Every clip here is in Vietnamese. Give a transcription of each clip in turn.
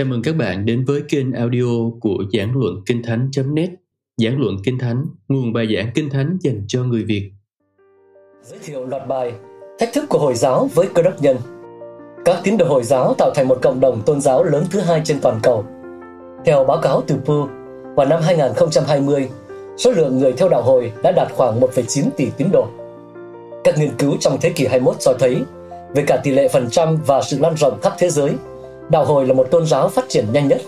Chào mừng các bạn đến với kênh audio của Giảng Luận Kinh Thánh.net Giảng Luận Kinh Thánh, nguồn bài giảng Kinh Thánh dành cho người Việt. Giới thiệu loạt bài Thách thức của Hồi giáo với cơ đốc nhân. Các tín đồ Hồi giáo tạo thành một cộng đồng tôn giáo lớn thứ hai trên toàn cầu. Theo báo cáo từ Pew, vào năm 2020, số lượng người theo đạo hồi đã đạt khoảng 1,9 tỷ tín đồ. Các nghiên cứu trong thế kỷ 21 cho thấy về cả tỷ lệ phần trăm và sự lan rộng khắp thế giới – đạo hồi là một tôn giáo phát triển nhanh nhất,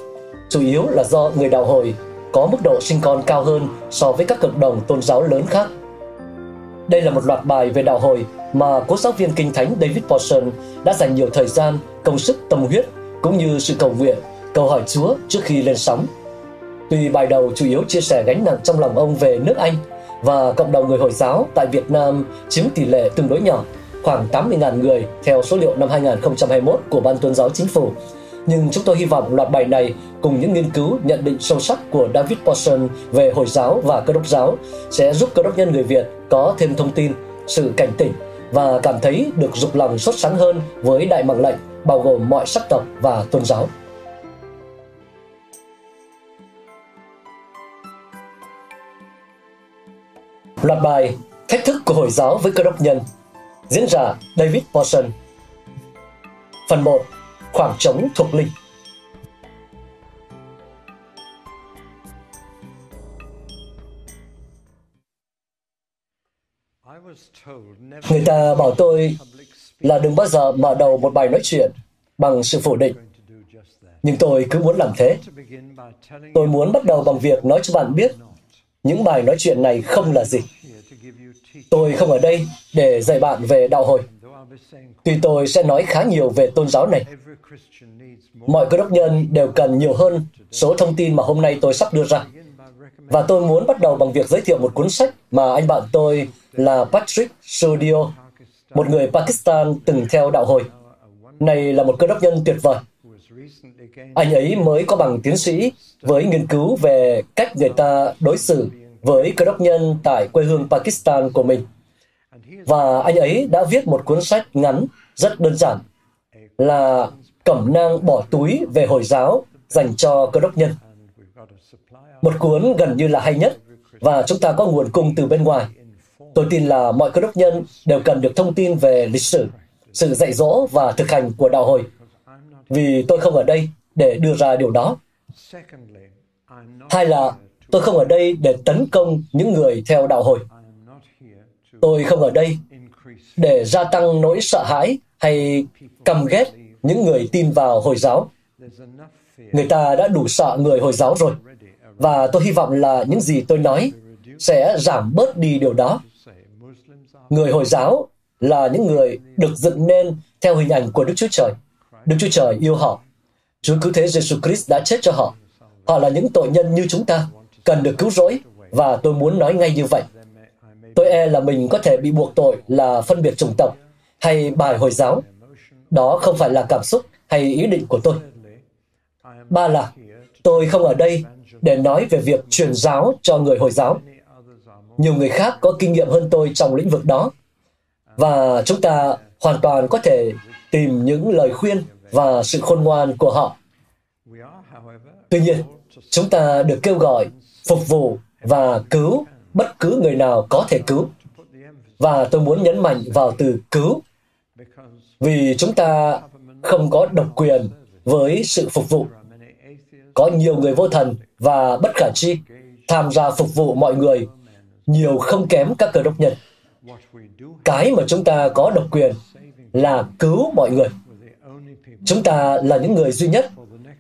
chủ yếu là do người đạo hồi có mức độ sinh con cao hơn so với các cộng đồng tôn giáo lớn khác. Đây là một loạt bài về đạo hồi mà cố giáo viên kinh thánh David Paulson đã dành nhiều thời gian, công sức, tâm huyết cũng như sự cầu nguyện, cầu hỏi Chúa trước khi lên sóng. Tuy bài đầu chủ yếu chia sẻ gánh nặng trong lòng ông về nước Anh và cộng đồng người Hồi giáo tại Việt Nam chiếm tỷ lệ tương đối nhỏ, khoảng 80.000 người theo số liệu năm 2021 của Ban Tôn giáo Chính phủ. Nhưng chúng tôi hy vọng loạt bài này cùng những nghiên cứu nhận định sâu sắc của David Paulson về Hồi giáo và Cơ đốc giáo sẽ giúp cơ đốc nhân người Việt có thêm thông tin, sự cảnh tỉnh và cảm thấy được dục lòng sốt sắng hơn với đại mạng lệnh bao gồm mọi sắc tộc và tôn giáo. Loạt bài Thách thức của Hồi giáo với cơ đốc nhân Diễn giả David Paulson Phần 1 Khoảng trống thuộc linh Người ta bảo tôi là đừng bao giờ mở đầu một bài nói chuyện bằng sự phủ định. Nhưng tôi cứ muốn làm thế. Tôi muốn bắt đầu bằng việc nói cho bạn biết những bài nói chuyện này không là gì. Tôi không ở đây để dạy bạn về đạo hồi. Tuy tôi sẽ nói khá nhiều về tôn giáo này. Mọi cơ đốc nhân đều cần nhiều hơn số thông tin mà hôm nay tôi sắp đưa ra. Và tôi muốn bắt đầu bằng việc giới thiệu một cuốn sách mà anh bạn tôi là Patrick Sodio, một người Pakistan từng theo đạo hồi. Này là một cơ đốc nhân tuyệt vời. Anh ấy mới có bằng tiến sĩ với nghiên cứu về cách người ta đối xử với cơ đốc nhân tại quê hương Pakistan của mình. Và anh ấy đã viết một cuốn sách ngắn rất đơn giản là Cẩm nang bỏ túi về Hồi giáo dành cho cơ đốc nhân. Một cuốn gần như là hay nhất và chúng ta có nguồn cung từ bên ngoài. Tôi tin là mọi cơ đốc nhân đều cần được thông tin về lịch sử, sự dạy dỗ và thực hành của đạo hồi. Vì tôi không ở đây để đưa ra điều đó. Hai là Tôi không ở đây để tấn công những người theo đạo hồi. Tôi không ở đây để gia tăng nỗi sợ hãi hay căm ghét những người tin vào Hồi giáo. Người ta đã đủ sợ người Hồi giáo rồi. Và tôi hy vọng là những gì tôi nói sẽ giảm bớt đi điều đó. Người Hồi giáo là những người được dựng nên theo hình ảnh của Đức Chúa Trời. Đức Chúa Trời yêu họ. Chúa cứu thế Jesus Christ đã chết cho họ. Họ là những tội nhân như chúng ta, cần được cứu rỗi, và tôi muốn nói ngay như vậy. Tôi e là mình có thể bị buộc tội là phân biệt chủng tộc hay bài Hồi giáo. Đó không phải là cảm xúc hay ý định của tôi. Ba là, tôi không ở đây để nói về việc truyền giáo cho người Hồi giáo. Nhiều người khác có kinh nghiệm hơn tôi trong lĩnh vực đó. Và chúng ta hoàn toàn có thể tìm những lời khuyên và sự khôn ngoan của họ. Tuy nhiên, chúng ta được kêu gọi phục vụ và cứu bất cứ người nào có thể cứu. Và tôi muốn nhấn mạnh vào từ cứu vì chúng ta không có độc quyền với sự phục vụ. Có nhiều người vô thần và bất khả chi tham gia phục vụ mọi người, nhiều không kém các cơ đốc nhân. Cái mà chúng ta có độc quyền là cứu mọi người. Chúng ta là những người duy nhất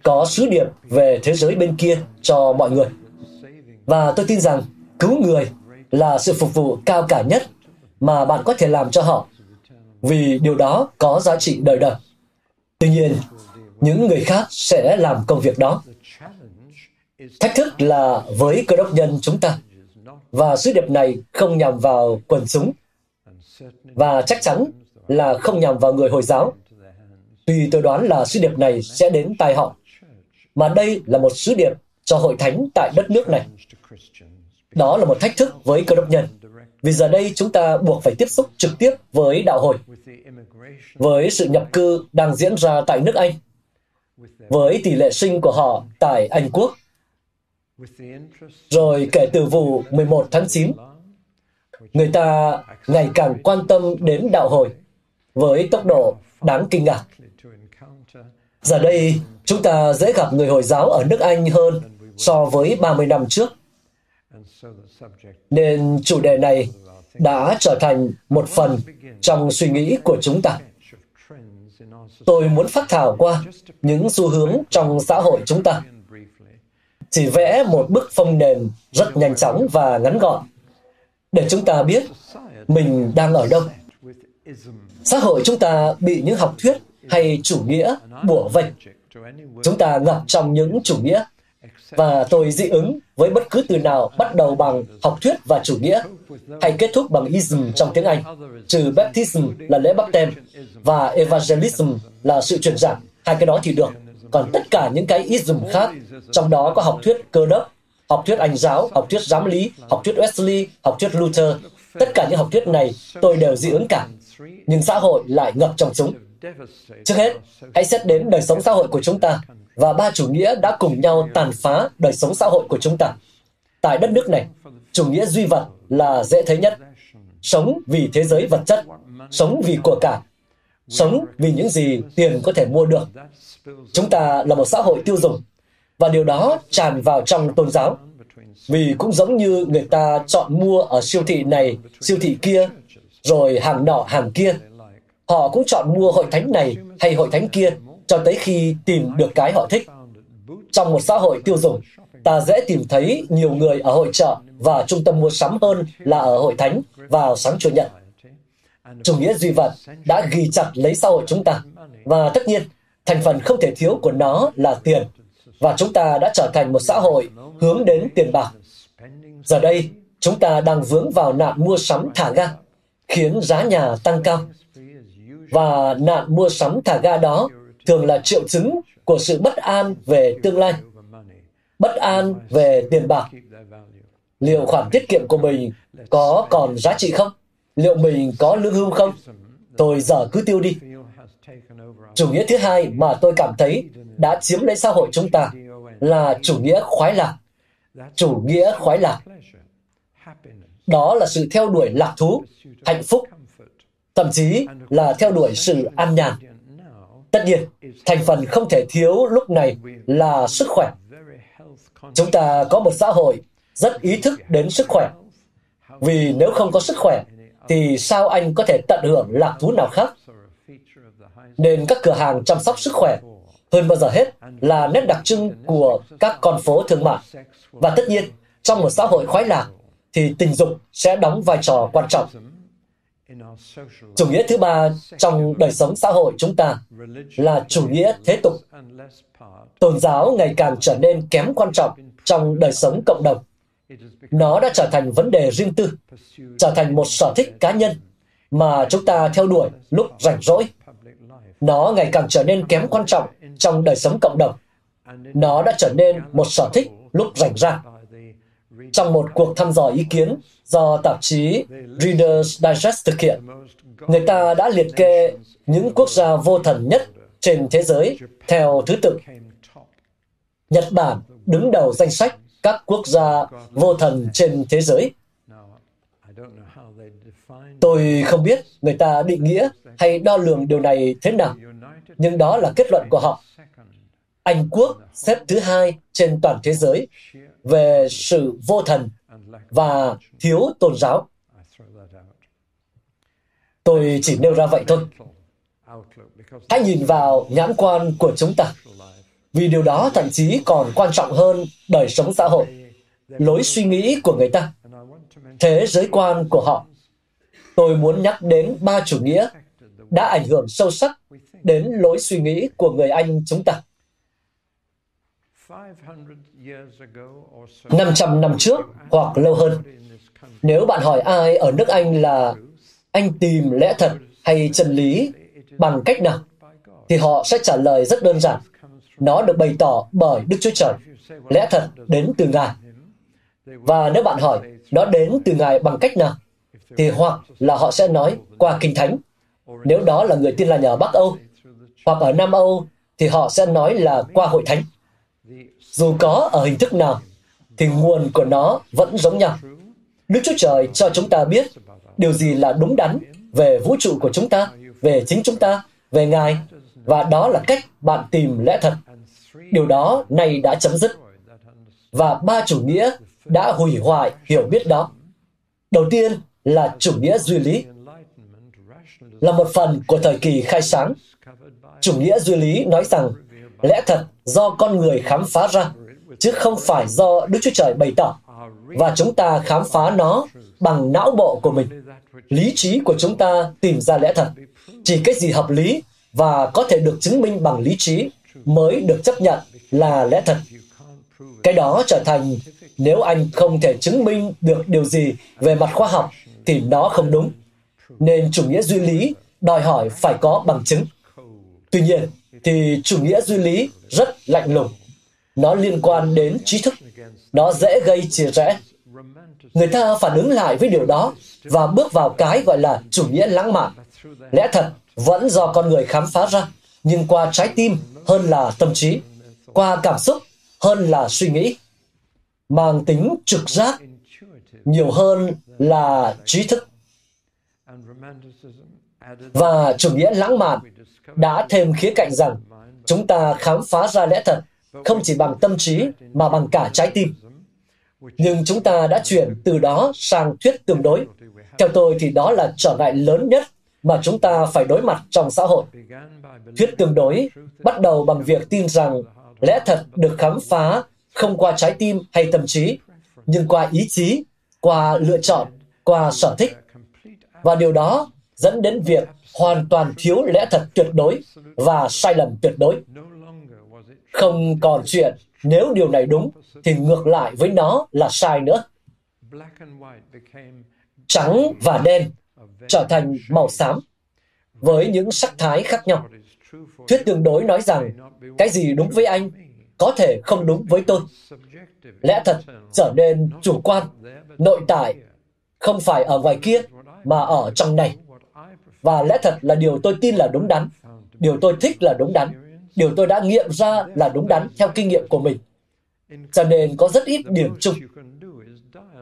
có sứ điệp về thế giới bên kia cho mọi người. Và tôi tin rằng cứu người là sự phục vụ cao cả nhất mà bạn có thể làm cho họ, vì điều đó có giá trị đời đời. Tuy nhiên, những người khác sẽ làm công việc đó. Thách thức là với cơ đốc nhân chúng ta, và sứ điệp này không nhằm vào quần chúng, và chắc chắn là không nhằm vào người Hồi giáo. Tuy tôi đoán là sứ điệp này sẽ đến tai họ, mà đây là một sứ điệp cho hội thánh tại đất nước này. Đó là một thách thức với cơ đốc nhân, vì giờ đây chúng ta buộc phải tiếp xúc trực tiếp với đạo hồi. Với sự nhập cư đang diễn ra tại nước Anh, với tỷ lệ sinh của họ tại Anh Quốc. Rồi kể từ vụ 11 tháng 9, người ta ngày càng quan tâm đến đạo hồi với tốc độ đáng kinh ngạc. Giờ đây, chúng ta dễ gặp người Hồi giáo ở nước Anh hơn so với 30 năm trước. Nên chủ đề này đã trở thành một phần trong suy nghĩ của chúng ta. Tôi muốn phát thảo qua những xu hướng trong xã hội chúng ta. Chỉ vẽ một bức phong nền rất nhanh chóng và ngắn gọn để chúng ta biết mình đang ở đâu. Xã hội chúng ta bị những học thuyết hay chủ nghĩa bủa vây. Chúng ta ngập trong những chủ nghĩa và tôi dị ứng với bất cứ từ nào bắt đầu bằng học thuyết và chủ nghĩa hay kết thúc bằng ism trong tiếng Anh, trừ baptism là lễ bắp tem và evangelism là sự truyền giảng. Hai cái đó thì được. Còn tất cả những cái ism khác, trong đó có học thuyết cơ đốc, học thuyết Anh giáo, học thuyết giám lý, học thuyết Wesley, học thuyết Luther, tất cả những học thuyết này tôi đều dị ứng cả. Nhưng xã hội lại ngập trong chúng. Trước hết, hãy xét đến đời sống xã hội của chúng ta và ba chủ nghĩa đã cùng nhau tàn phá đời sống xã hội của chúng ta. Tại đất nước này, chủ nghĩa duy vật là dễ thấy nhất. Sống vì thế giới vật chất, sống vì của cải, sống vì những gì tiền có thể mua được. Chúng ta là một xã hội tiêu dùng, và điều đó tràn vào trong tôn giáo. Vì cũng giống như người ta chọn mua ở siêu thị này, siêu thị kia, rồi hàng nọ hàng kia. Họ cũng chọn mua hội thánh này hay hội thánh kia cho tới khi tìm được cái họ thích. Trong một xã hội tiêu dùng, ta dễ tìm thấy nhiều người ở hội chợ và trung tâm mua sắm hơn là ở hội thánh vào sáng Chủ nhật. Chủ nghĩa duy vật đã ghi chặt lấy xã hội chúng ta. Và tất nhiên, thành phần không thể thiếu của nó là tiền. Và chúng ta đã trở thành một xã hội hướng đến tiền bạc. Giờ đây, chúng ta đang vướng vào nạn mua sắm thả ga, khiến giá nhà tăng cao. Và nạn mua sắm thả ga đó thường là triệu chứng của sự bất an về tương lai, bất an về tiền bạc. Liệu khoản tiết kiệm của mình có còn giá trị không? Liệu mình có lương hưu không? Tôi giờ cứ tiêu đi. Chủ nghĩa thứ hai mà tôi cảm thấy đã chiếm lấy xã hội chúng ta là chủ nghĩa khoái lạc. Chủ nghĩa khoái lạc. Đó là sự theo đuổi lạc thú, hạnh phúc, thậm chí là theo đuổi sự an nhàn. Tất nhiên, thành phần không thể thiếu lúc này là sức khỏe. Chúng ta có một xã hội rất ý thức đến sức khỏe. Vì nếu không có sức khỏe, thì sao anh có thể tận hưởng lạc thú nào khác? Nên các cửa hàng chăm sóc sức khỏe hơn bao giờ hết là nét đặc trưng của các con phố thương mại. Và tất nhiên, trong một xã hội khoái lạc, thì tình dục sẽ đóng vai trò quan trọng. Chủ nghĩa thứ ba trong đời sống xã hội chúng ta là chủ nghĩa thế tục. Tôn giáo ngày càng trở nên kém quan trọng trong đời sống cộng đồng. Nó đã trở thành vấn đề riêng tư, trở thành một sở thích cá nhân mà chúng ta theo đuổi lúc rảnh rỗi. Nó ngày càng trở nên kém quan trọng trong đời sống cộng đồng. Nó đã trở nên một sở thích lúc rảnh rang. Trong một cuộc thăm dò ý kiến do tạp chí Reader's Digest thực hiện, người ta đã liệt kê những quốc gia vô thần nhất trên thế giới theo thứ tự. Nhật Bản đứng đầu danh sách các quốc gia vô thần trên thế giới. Tôi không biết người ta định nghĩa hay đo lường điều này thế nào, nhưng đó là kết luận của họ. Anh Quốc xếp thứ hai trên toàn thế giới về sự vô thần và thiếu tôn giáo. Tôi chỉ nêu ra vậy thôi. Hãy nhìn vào nhãn quan của chúng ta, vì điều đó thậm chí còn quan trọng hơn đời sống xã hội, lối suy nghĩ của người ta, thế giới quan của họ. Tôi muốn nhắc đến ba chủ nghĩa đã ảnh hưởng sâu sắc đến lối suy nghĩ của người Anh chúng ta. 500 năm trước hoặc lâu hơn. Nếu bạn hỏi ai ở nước Anh là anh tìm lẽ thật hay chân lý bằng cách nào, thì họ sẽ trả lời rất đơn giản. Nó được bày tỏ bởi Đức Chúa Trời. Lẽ thật đến từ Ngài. Và nếu bạn hỏi nó đến từ Ngài bằng cách nào, thì hoặc là họ sẽ nói qua Kinh Thánh. Nếu đó là người tin là ở Bắc Âu, hoặc ở Nam Âu, thì họ sẽ nói là qua hội thánh. Dù có ở hình thức nào, thì nguồn của nó vẫn giống nhau. Đức Chúa Trời cho chúng ta biết điều gì là đúng đắn về vũ trụ của chúng ta, về chính chúng ta, về Ngài, và đó là cách bạn tìm lẽ thật. Điều đó nay đã chấm dứt. Và ba chủ nghĩa đã hủy hoại hiểu biết đó. Đầu tiên là chủ nghĩa duy lý, là một phần của thời kỳ khai sáng. Chủ nghĩa duy lý nói rằng lẽ thật do con người khám phá ra, chứ không phải do Đức Chúa Trời bày tỏ, và chúng ta khám phá nó bằng não bộ của mình. Lý trí của chúng ta tìm ra lẽ thật. Chỉ cái gì hợp lý và có thể được chứng minh bằng lý trí mới được chấp nhận là lẽ thật. Cái đó trở thành nếu anh không thể chứng minh được điều gì về mặt khoa học thì nó không đúng. Nên chủ nghĩa duy lý đòi hỏi phải có bằng chứng. Tuy nhiên, thì chủ nghĩa duy lý rất lạnh lùng. Nó liên quan đến trí thức. Nó dễ gây chia rẽ. Người ta phản ứng lại với điều đó và bước vào cái gọi là chủ nghĩa lãng mạn. Lẽ thật vẫn do con người khám phá ra, nhưng qua trái tim hơn là tâm trí, qua cảm xúc hơn là suy nghĩ, mang tính trực giác nhiều hơn là trí thức. Và chủ nghĩa lãng mạn đã thêm khía cạnh rằng chúng ta khám phá ra lẽ thật không chỉ bằng tâm trí mà bằng cả trái tim. Nhưng chúng ta đã chuyển từ đó sang thuyết tương đối. Theo tôi thì đó là trở ngại lớn nhất mà chúng ta phải đối mặt trong xã hội. Thuyết tương đối bắt đầu bằng việc tin rằng lẽ thật được khám phá không qua trái tim hay tâm trí, nhưng qua ý chí, qua lựa chọn, qua sở thích. Và điều đó dẫn đến việc hoàn toàn thiếu lẽ thật tuyệt đối và sai lầm tuyệt đối. Không còn chuyện nếu điều này đúng thì ngược lại với nó là sai nữa. Trắng và đen trở thành màu xám với những sắc thái khác nhau. Thuyết tương đối nói rằng cái gì đúng với anh có thể không đúng với tôi. Lẽ thật trở nên chủ quan, nội tại, không phải ở ngoài kia mà ở trong này. Và lẽ thật là điều tôi tin là đúng đắn, điều tôi thích là đúng đắn, điều tôi đã nghiệm ra là đúng đắn theo kinh nghiệm của mình. Cho nên có rất ít điểm chung.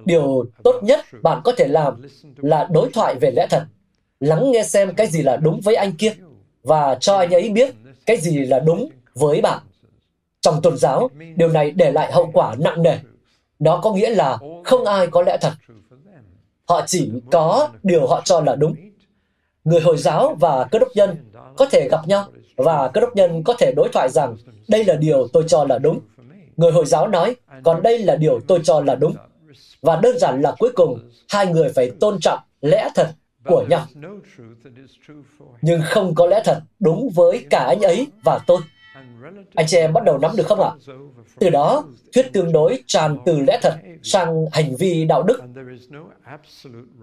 Điều tốt nhất bạn có thể làm là đối thoại về lẽ thật, lắng nghe xem cái gì là đúng với anh kia và cho anh ấy biết cái gì là đúng với bạn. Trong tôn giáo, điều này để lại hậu quả nặng nề. Nó có nghĩa là không ai có lẽ thật. Họ chỉ có điều họ cho là đúng. Người Hồi giáo và cơ đốc nhân có thể gặp nhau và cơ đốc nhân có thể đối thoại rằng đây là điều tôi cho là đúng. Người Hồi giáo nói, còn đây là điều tôi cho là đúng. Và đơn giản là cuối cùng, hai người phải tôn trọng lẽ thật của nhau. Nhưng không có lẽ thật đúng với cả anh ấy và tôi. Anh chị em bắt đầu nắm được không ạ? Từ đó, thuyết tương đối tràn từ lẽ thật sang hành vi đạo đức.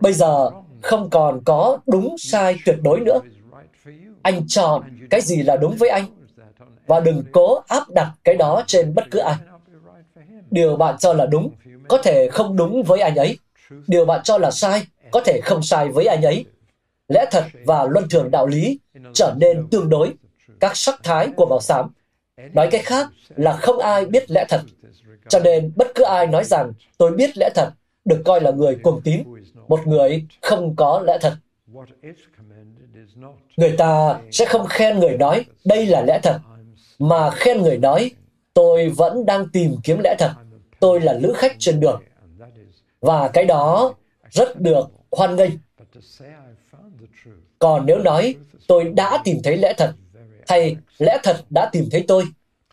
Bây giờ không còn có đúng sai tuyệt đối nữa. Anh chọn cái gì là đúng với anh và đừng cố áp đặt cái đó trên bất cứ ai. Điều bạn cho là đúng có thể không đúng với anh ấy. Điều bạn cho là sai có thể không sai với anh ấy. Lẽ thật và luân thường đạo lý trở nên tương đối các sắc thái của màu xám Nói cách khác là không ai biết lẽ thật. Cho nên bất cứ ai nói rằng tôi biết lẽ thật được coi là người cuồng tín, một người không có lẽ thật. Người ta sẽ không khen người nói đây là lẽ thật, mà khen người nói tôi vẫn đang tìm kiếm lẽ thật, tôi là lữ khách trên đường. Và cái đó rất được hoan nghênh. Còn nếu nói tôi đã tìm thấy lẽ thật, hay lẽ thật đã tìm thấy tôi,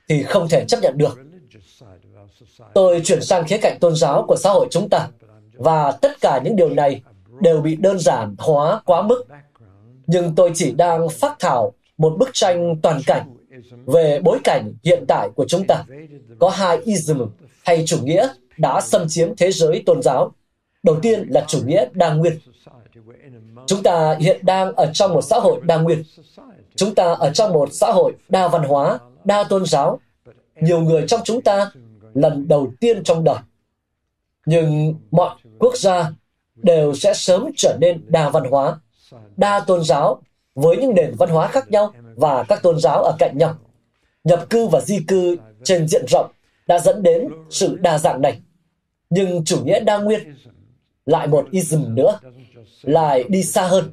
thì không thể chấp nhận được. Tôi chuyển sang khía cạnh tôn giáo của xã hội chúng ta, và tất cả những điều này đều bị đơn giản hóa quá mức. Nhưng tôi chỉ đang phát thảo một bức tranh toàn cảnh về bối cảnh hiện tại của chúng ta. Có hai ism hay chủ nghĩa đã xâm chiếm thế giới tôn giáo. Đầu tiên là chủ nghĩa đa nguyên. Chúng ta hiện đang ở trong một xã hội đa nguyên. Chúng ta ở trong một xã hội đa văn hóa, đa tôn giáo. Nhiều người trong chúng ta lần đầu tiên trong đời. Nhưng mọi quốc gia đều sẽ sớm trở nên đa văn hóa, đa tôn giáo với những nền văn hóa khác nhau và các tôn giáo ở cạnh nhau. nhập cư và di cư trên diện rộng đã dẫn đến sự đa dạng này. Nhưng chủ nghĩa đa nguyên, lại một ism nữa, lại đi xa hơn.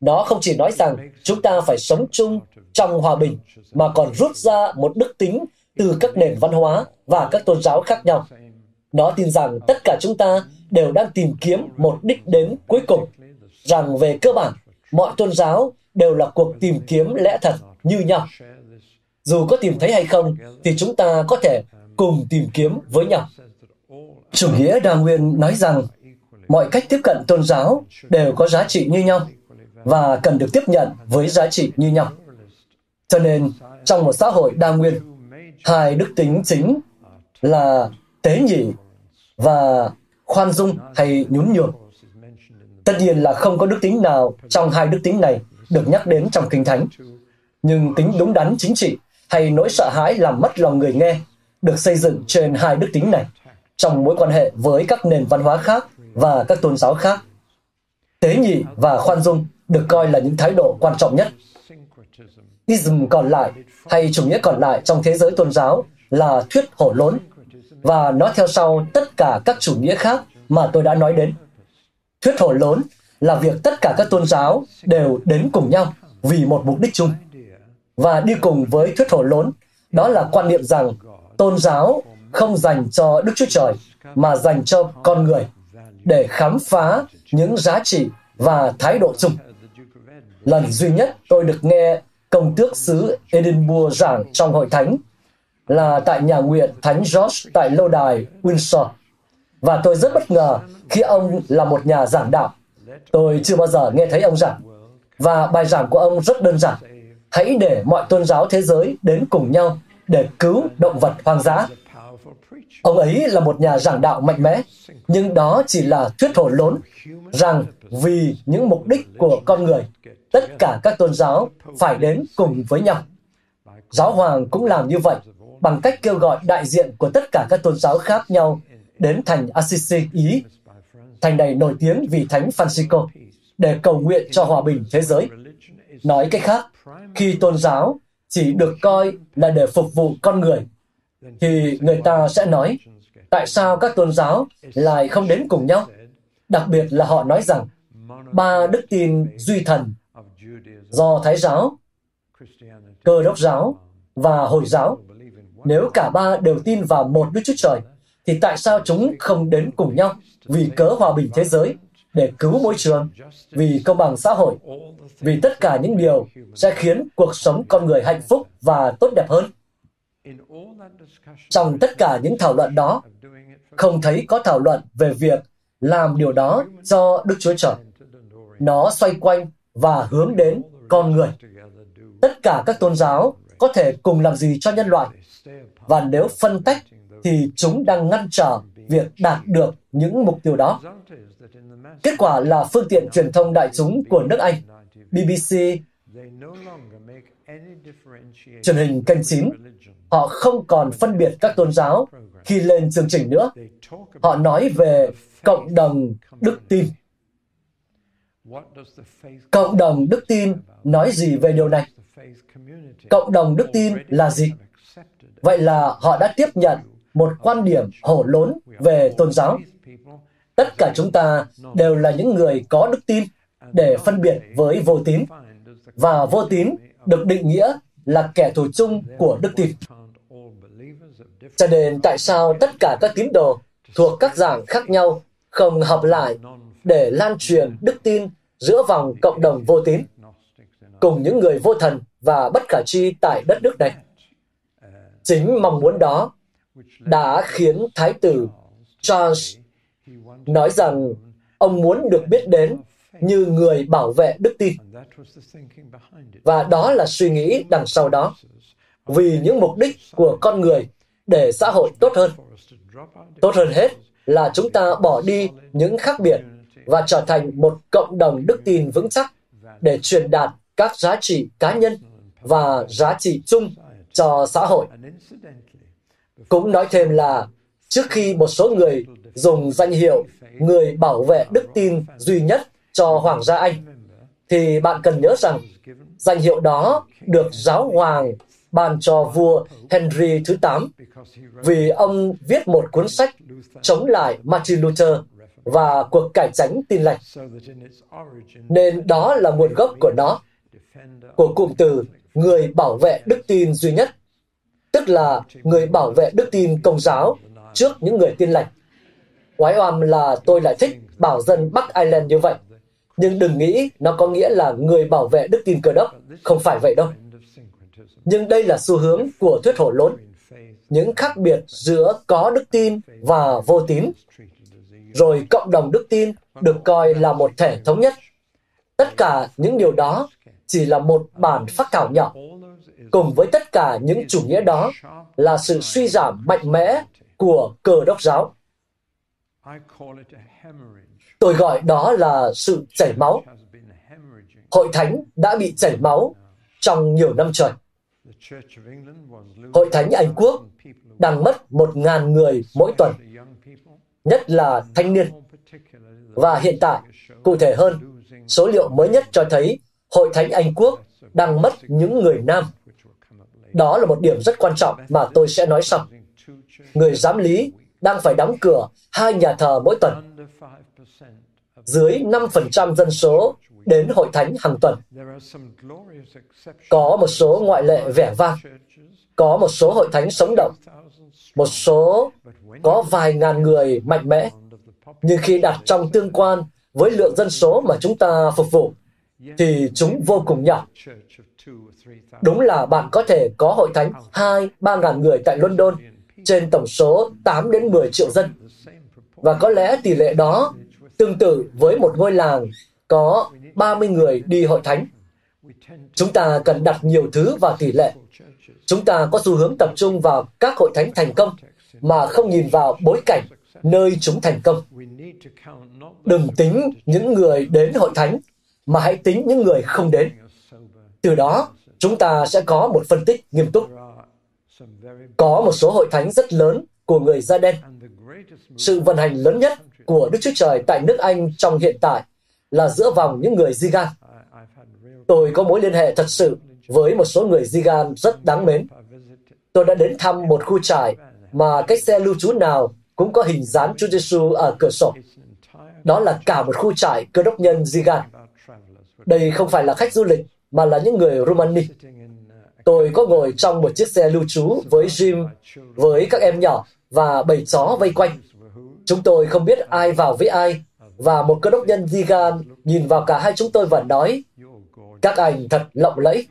Nó không chỉ nói rằng chúng ta phải sống chung trong hòa bình, mà còn rút ra một đức tính từ các nền văn hóa và các tôn giáo khác nhau. Nó tin rằng tất cả chúng ta đều đang tìm kiếm một đích đến cuối cùng, rằng về cơ bản, mọi tôn giáo đều là cuộc tìm kiếm lẽ thật như nhau. Dù có tìm thấy hay không, thì chúng ta có thể cùng tìm kiếm với nhau. Chủ nghĩa đa nguyên nói rằng mọi cách tiếp cận tôn giáo đều có giá trị như nhau và cần được tiếp nhận với giá trị như nhau. Cho nên, trong một xã hội đa nguyên, hai đức tính chính là tế nhị và khoan dung hay nhún nhường. Tất nhiên là không có đức tính nào trong hai đức tính này được nhắc đến trong Kinh Thánh. Nhưng tính đúng đắn chính trị hay nỗi sợ hãi làm mất lòng người nghe được xây dựng trên hai đức tính này trong mối quan hệ với các nền văn hóa khác và các tôn giáo khác. Tế nhị và khoan dung được coi là những thái độ quan trọng nhất. Ism còn lại hay chủ nghĩa còn lại trong thế giới tôn giáo là thuyết hổ lốn và nó theo sau tất cả các chủ nghĩa khác mà tôi đã nói đến. Thuyết hổ lốn là việc tất cả các tôn giáo đều đến cùng nhau vì một mục đích chung. Và đi cùng với thuyết hổ lốn, đó là quan niệm rằng tôn giáo không dành cho Đức Chúa Trời, mà dành cho con người, để khám phá những giá trị và thái độ chung. Lần duy nhất tôi được nghe công tước xứ Edinburgh giảng trong hội thánh là tại nhà nguyện Thánh George tại lâu đài Windsor. Và tôi rất bất ngờ khi ông là một nhà giảng đạo. Tôi chưa bao giờ nghe thấy ông giảng. Và bài giảng của ông rất đơn giản. Hãy để mọi tôn giáo thế giới đến cùng nhau để cứu động vật hoang dã. Ông ấy là một nhà giảng đạo mạnh mẽ, nhưng đó chỉ là thuyết hồn lốn rằng vì những mục đích của con người, tất cả các tôn giáo phải đến cùng với nhau. Giáo hoàng cũng làm như vậy bằng cách kêu gọi đại diện của tất cả các tôn giáo khác nhau đến thành Assisi, Ý. Thành này nổi tiếng vì Thánh Francisco để cầu nguyện cho hòa bình thế giới. Nói cách khác, khi tôn giáo chỉ được coi là để phục vụ con người, thì người ta sẽ nói, tại sao các tôn giáo lại không đến cùng nhau? Đặc biệt là họ nói rằng, ba đức tin duy thần do Thái giáo, Cơ đốc giáo và Hồi giáo, nếu cả ba đều tin vào một Đức Chúa Trời, thì tại sao chúng không đến cùng nhau vì cớ hòa bình thế giới, để cứu môi trường, vì công bằng xã hội, vì tất cả những điều sẽ khiến cuộc sống con người hạnh phúc và tốt đẹp hơn. Trong tất cả những thảo luận đó, không thấy có thảo luận về việc làm điều đó do Đức Chúa Trời. Nó xoay quanh và hướng đến con người. Tất cả các tôn giáo có thể cùng làm gì cho nhân loại. Và nếu phân tách thì chúng đang ngăn trở việc đạt được những mục tiêu đó. Kết quả là phương tiện truyền thông đại chúng của nước Anh, BBC, truyền hình kênh 9, họ không còn phân biệt các tôn giáo khi lên chương trình nữa. Họ nói về cộng đồng đức tin. Cộng đồng đức tin nói gì về điều này? Cộng đồng đức tin là gì? Vậy là họ đã tiếp nhận một quan điểm hổ lốn về tôn giáo. Tất cả chúng ta đều là những người có đức tin để phân biệt với vô tín. Và vô tín được định nghĩa là kẻ thù chung của đức tin. Cho nên tại sao tất cả các tín đồ thuộc các giảng khác nhau không hợp lại để lan truyền đức tin giữa vòng cộng đồng vô tín cùng những người vô thần và bất khả chi tại đất nước này. Chính mong muốn đó đã khiến Thái tử Charles nói rằng ông muốn được biết đến như người bảo vệ đức tin. Và đó là suy nghĩ đằng sau đó. Vì những mục đích của con người để xã hội tốt hơn. Tốt hơn hết là chúng ta bỏ đi những khác biệt và trở thành một cộng đồng đức tin vững chắc để truyền đạt các giá trị cá nhân và giá trị chung cho xã hội. Cũng nói thêm là trước khi một số người dùng danh hiệu người bảo vệ đức tin duy nhất cho Hoàng gia Anh, thì bạn cần nhớ rằng danh hiệu đó được giáo hoàng ban cho vua Henry thứ 8 vì ông viết một cuốn sách chống lại Martin Luther và cuộc cải tránh tin lành. Nên đó là nguồn gốc của nó, của cụm từ người bảo vệ đức tin duy nhất, tức là người bảo vệ đức tin công giáo trước những người tin lành. Quái oăm là tôi lại thích bảo dân Bắc Ireland như vậy. Nhưng đừng nghĩ nó có nghĩa là người bảo vệ đức tin cơ đốc. Không phải vậy đâu. Nhưng đây là xu hướng của thuyết hổ lốn. Những khác biệt giữa có đức tin và vô tín. Rồi cộng đồng đức tin được coi là một thể thống nhất. Tất cả những điều đó chỉ là một bản phát thảo nhỏ. Cùng với tất cả những chủ nghĩa đó là sự suy giảm mạnh mẽ của cờ đốc giáo. Tôi gọi đó là sự chảy máu. Hội thánh đã bị chảy máu trong nhiều năm trời. Hội thánh Anh Quốc đang mất một ngàn người mỗi tuần, nhất là thanh niên. Và hiện tại, cụ thể hơn, số liệu mới nhất cho thấy Hội thánh Anh Quốc đang mất những người nam. Đó là một điểm rất quan trọng mà tôi sẽ nói sau. Người giám lý đang phải đóng cửa hai nhà thờ mỗi tuần. Dưới 5% dân số đến hội thánh hàng tuần. Có một số ngoại lệ vẻ vang. Có một số hội thánh sống động. Một số có vài ngàn người mạnh mẽ. Nhưng khi đặt trong tương quan với lượng dân số mà chúng ta phục vụ, thì chúng vô cùng nhỏ. Đúng là bạn có thể có hội thánh 2, 3 ngàn người tại London trên tổng số 8 đến 10 triệu dân. Và có lẽ tỷ lệ đó tương tự với một ngôi làng có 30 người đi hội thánh. Chúng ta cần đặt nhiều thứ vào tỷ lệ. Chúng ta có xu hướng tập trung vào các hội thánh thành công mà không nhìn vào bối cảnh nơi chúng thành công. Đừng tính những người đến hội thánh, mà hãy tính những người không đến. Từ đó, chúng ta sẽ có một phân tích nghiêm túc. Có một số hội thánh rất lớn của người da đen. Sự vận hành lớn nhất của Đức Chúa Trời tại nước Anh trong hiện tại là giữa vòng những người Zigan. Tôi có mối liên hệ thật sự với một số người Zigan rất đáng mến. Tôi đã đến thăm một khu trại mà cái xe lưu trú nào cũng có hình dáng Chúa Giêsu ở cửa sổ. Đó là cả một khu trại cơ đốc nhân Zigan. Đây không phải là khách du lịch, mà là những người Romani. Tôi có ngồi trong một chiếc xe lưu trú với Jim, với các em nhỏ và bầy chó vây quanh. Chúng tôi không biết ai vào với ai, và một cơ đốc nhân Zigan nhìn vào cả hai chúng tôi và nói, các anh thật lộng lẫy.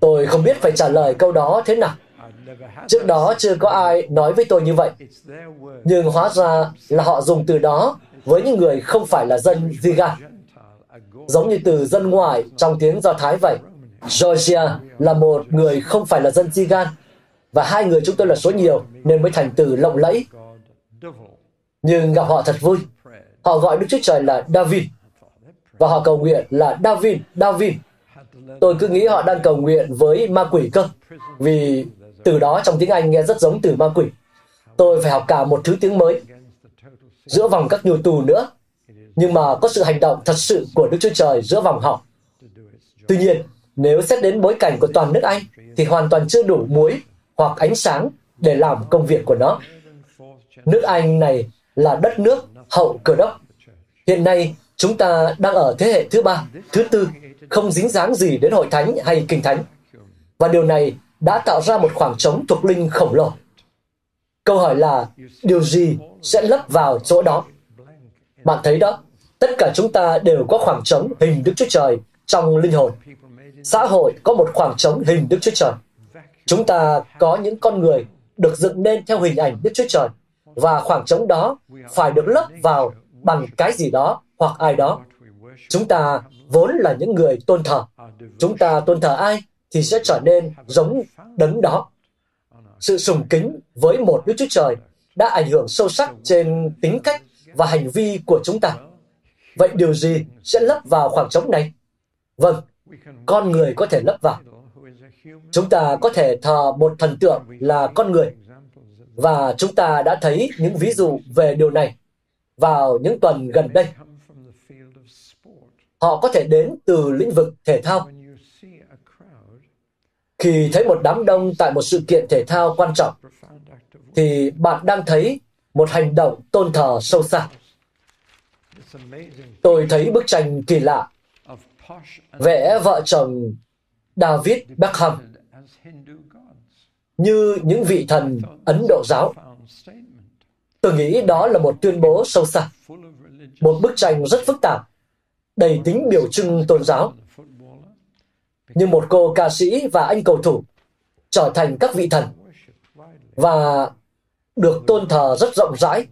Tôi không biết phải trả lời câu đó thế nào. Trước đó chưa có ai nói với tôi như vậy. Nhưng hóa ra là họ dùng từ đó với những người không phải là dân Zigan. Giống như từ dân ngoài trong tiếng Do Thái vậy. Georgia là một người không phải là dân Zigan. Và hai người chúng tôi là số nhiều nên mới thành từ lộng lẫy. Nhưng gặp họ thật vui. Họ gọi Đức Chúa Trời là David. Và họ cầu nguyện là David, David. Tôi cứ nghĩ họ đang cầu nguyện với ma quỷ cơ. Vì từ đó trong tiếng Anh nghe rất giống từ ma quỷ. Tôi phải học cả một thứ tiếng mới. Giữa vòng các nhiều tù nữa. Nhưng mà có sự hành động thật sự của Đức Chúa Trời giữa vòng họ. Tuy nhiên, nếu xét đến bối cảnh của toàn nước Anh, thì hoàn toàn chưa đủ muối hoặc ánh sáng để làm công việc của nó. Nước Anh này là đất nước hậu Cơ đốc. Hiện nay, chúng ta đang ở thế hệ thứ ba, thứ tư, không dính dáng gì đến hội thánh hay kinh thánh. Và điều này đã tạo ra một khoảng trống thuộc linh khổng lồ. Câu hỏi là, điều gì sẽ lấp vào chỗ đó? Bạn thấy đó, tất cả chúng ta đều có khoảng trống hình Đức Chúa Trời trong linh hồn. Xã hội có một khoảng trống hình Đức Chúa Trời. Chúng ta có những con người được dựng nên theo hình ảnh Đức Chúa Trời và khoảng trống đó phải được lấp vào bằng cái gì đó hoặc ai đó. Chúng ta vốn là những người tôn thờ. Chúng ta tôn thờ ai thì sẽ trở nên giống đấng đó. Sự sùng kính với một Đức Chúa Trời đã ảnh hưởng sâu sắc trên tính cách và hành vi của chúng ta. Vậy điều gì sẽ lấp vào khoảng trống này? Vâng, con người có thể lấp vào. Chúng ta có thể thờ một thần tượng là con người. Và chúng ta đã thấy những ví dụ về điều này vào những tuần gần đây. Họ có thể đến từ lĩnh vực thể thao. Khi thấy một đám đông tại một sự kiện thể thao quan trọng, thì bạn đang thấy một hành động tôn thờ sâu xa. Tôi thấy bức tranh kỳ lạ vẽ vợ chồng David Beckham như những vị thần Ấn Độ giáo. Tôi nghĩ đó là một tuyên bố sâu xa, một bức tranh rất phức tạp, đầy tính biểu trưng tôn giáo. Như một cô ca sĩ và anh cầu thủ trở thành các vị thần và được tôn thờ rất rộng rãi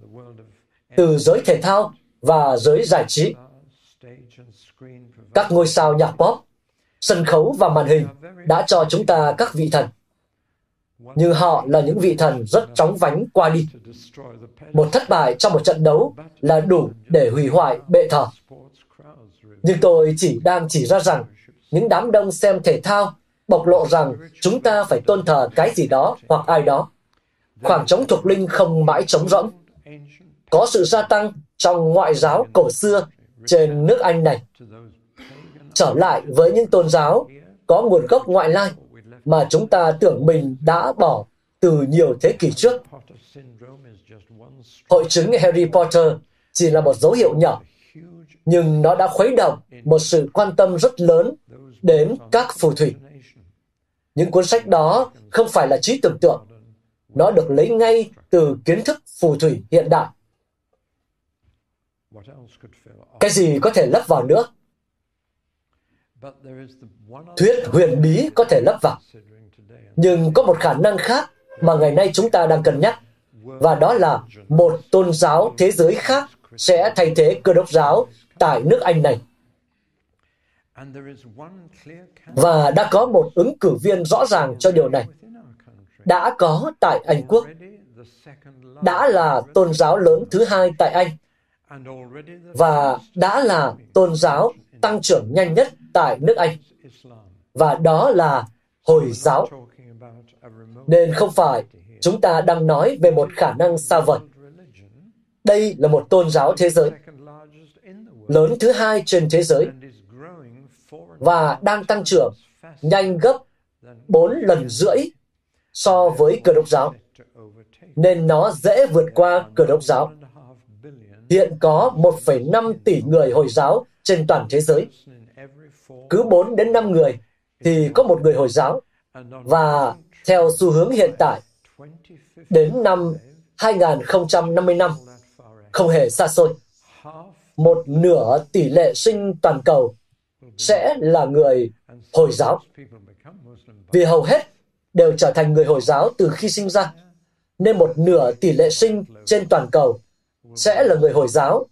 từ giới thể thao và giới giải trí. Các ngôi sao nhạc pop, sân khấu và màn hình đã cho chúng ta các vị thần. Nhưng họ là những vị thần rất chóng vánh qua đi. Một thất bại trong một trận đấu là đủ để hủy hoại bệ thờ. Nhưng tôi chỉ đang chỉ ra rằng những đám đông xem thể thao bộc lộ rằng chúng ta phải tôn thờ cái gì đó hoặc ai đó. Khoảng trống thuộc linh không mãi trống rỗng. Có sự gia tăng trong ngoại giáo cổ xưa trên nước Anh này. Trở lại với những tôn giáo có nguồn gốc ngoại lai mà chúng ta tưởng mình đã bỏ từ nhiều thế kỷ trước. Hội chứng Harry Potter chỉ là một dấu hiệu nhỏ, nhưng nó đã khuấy động một sự quan tâm rất lớn đến các phù thủy. Những cuốn sách đó không phải là trí tưởng tượng, nó được lấy ngay từ kiến thức phù thủy hiện đại. Cái gì có thể lấp vào nữa? Thuyết huyền bí có thể lấp vào. Nhưng có một khả năng khác mà ngày nay chúng ta đang cân nhắc, và đó là một tôn giáo thế giới khác sẽ thay thế cơ đốc giáo tại nước Anh này. Và đã có một ứng cử viên rõ ràng cho điều này. Đã có tại Anh Quốc. Đã là tôn giáo lớn thứ hai tại Anh. Và đã là tôn giáo tăng trưởng nhanh nhất tại nước Anh. Và đó là Hồi giáo. Nên không phải chúng ta đang nói về một khả năng xa vời. Đây là một tôn giáo thế giới, lớn thứ hai trên thế giới, và đang tăng trưởng nhanh gấp bốn lần rưỡi so với cơ đốc giáo, nên nó dễ vượt qua cơ đốc giáo. Hiện có 1,5 tỷ người Hồi giáo trên toàn thế giới. Cứ 4 đến 5 người thì có một người Hồi giáo. Và theo xu hướng hiện tại, đến năm 2055, không hề xa xôi, một nửa tỷ lệ sinh toàn cầu sẽ là người Hồi giáo. Vì hầu hết đều trở thành người Hồi giáo từ khi sinh ra, nên một nửa tỷ lệ sinh trên toàn cầu sẽ là người Hồi giáo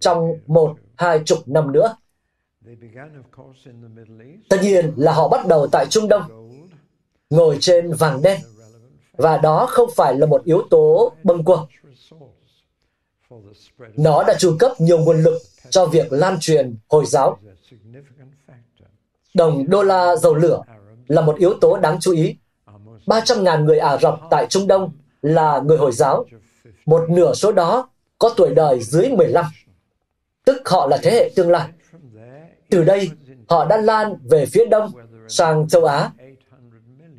trong một hai chục năm nữa. Tất nhiên là họ bắt đầu tại Trung Đông, ngồi trên vàng đen, và đó không phải là một yếu tố bâng quơ. Nó đã chu cấp nhiều nguồn lực cho việc lan truyền Hồi giáo. Đồng đô la dầu lửa là một yếu tố đáng chú ý. 300.000 người Ả Rập tại Trung Đông là người Hồi giáo. Một nửa số đó có tuổi đời dưới 15, tức họ là thế hệ tương lai. Từ đây, họ đã lan về phía đông sang châu Á.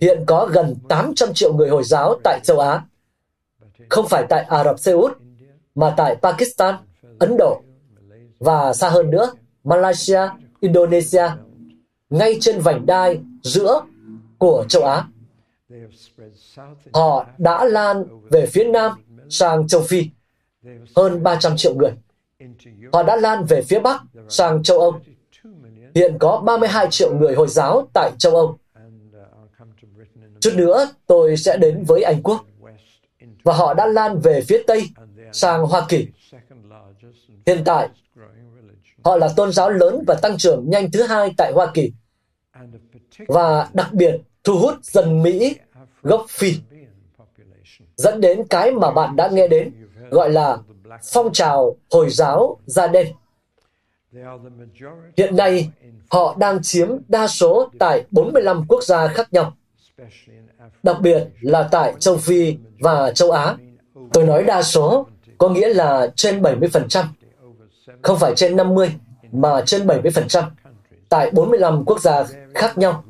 Hiện có gần 800 triệu người Hồi giáo tại châu Á. Không phải tại Ả Rập Xê Út, mà tại Pakistan, Ấn Độ và xa hơn nữa, Malaysia, Indonesia, ngay trên vành đai giữa của châu Á. Họ đã lan về phía Nam sang châu Phi, hơn 300 triệu người. Họ đã lan về phía Bắc sang châu Âu. Hiện có 32 triệu người Hồi giáo tại châu Âu. Chút nữa, tôi sẽ đến với Anh Quốc. Và họ đã lan về phía Tây sang Hoa Kỳ. Hiện tại, họ là tôn giáo lớn và tăng trưởng nhanh thứ hai tại Hoa Kỳ. Và đặc biệt thu hút dân Mỹ gốc Phi. Dẫn đến cái mà bạn đã nghe đến, gọi là phong trào Hồi giáo da đen. Hiện nay, họ đang chiếm đa số tại 45 quốc gia khác nhau, đặc biệt là tại châu Phi và châu Á. Tôi nói đa số có nghĩa là trên 70%, không phải trên 50, mà trên 70%, tại 45 quốc gia khác nhau.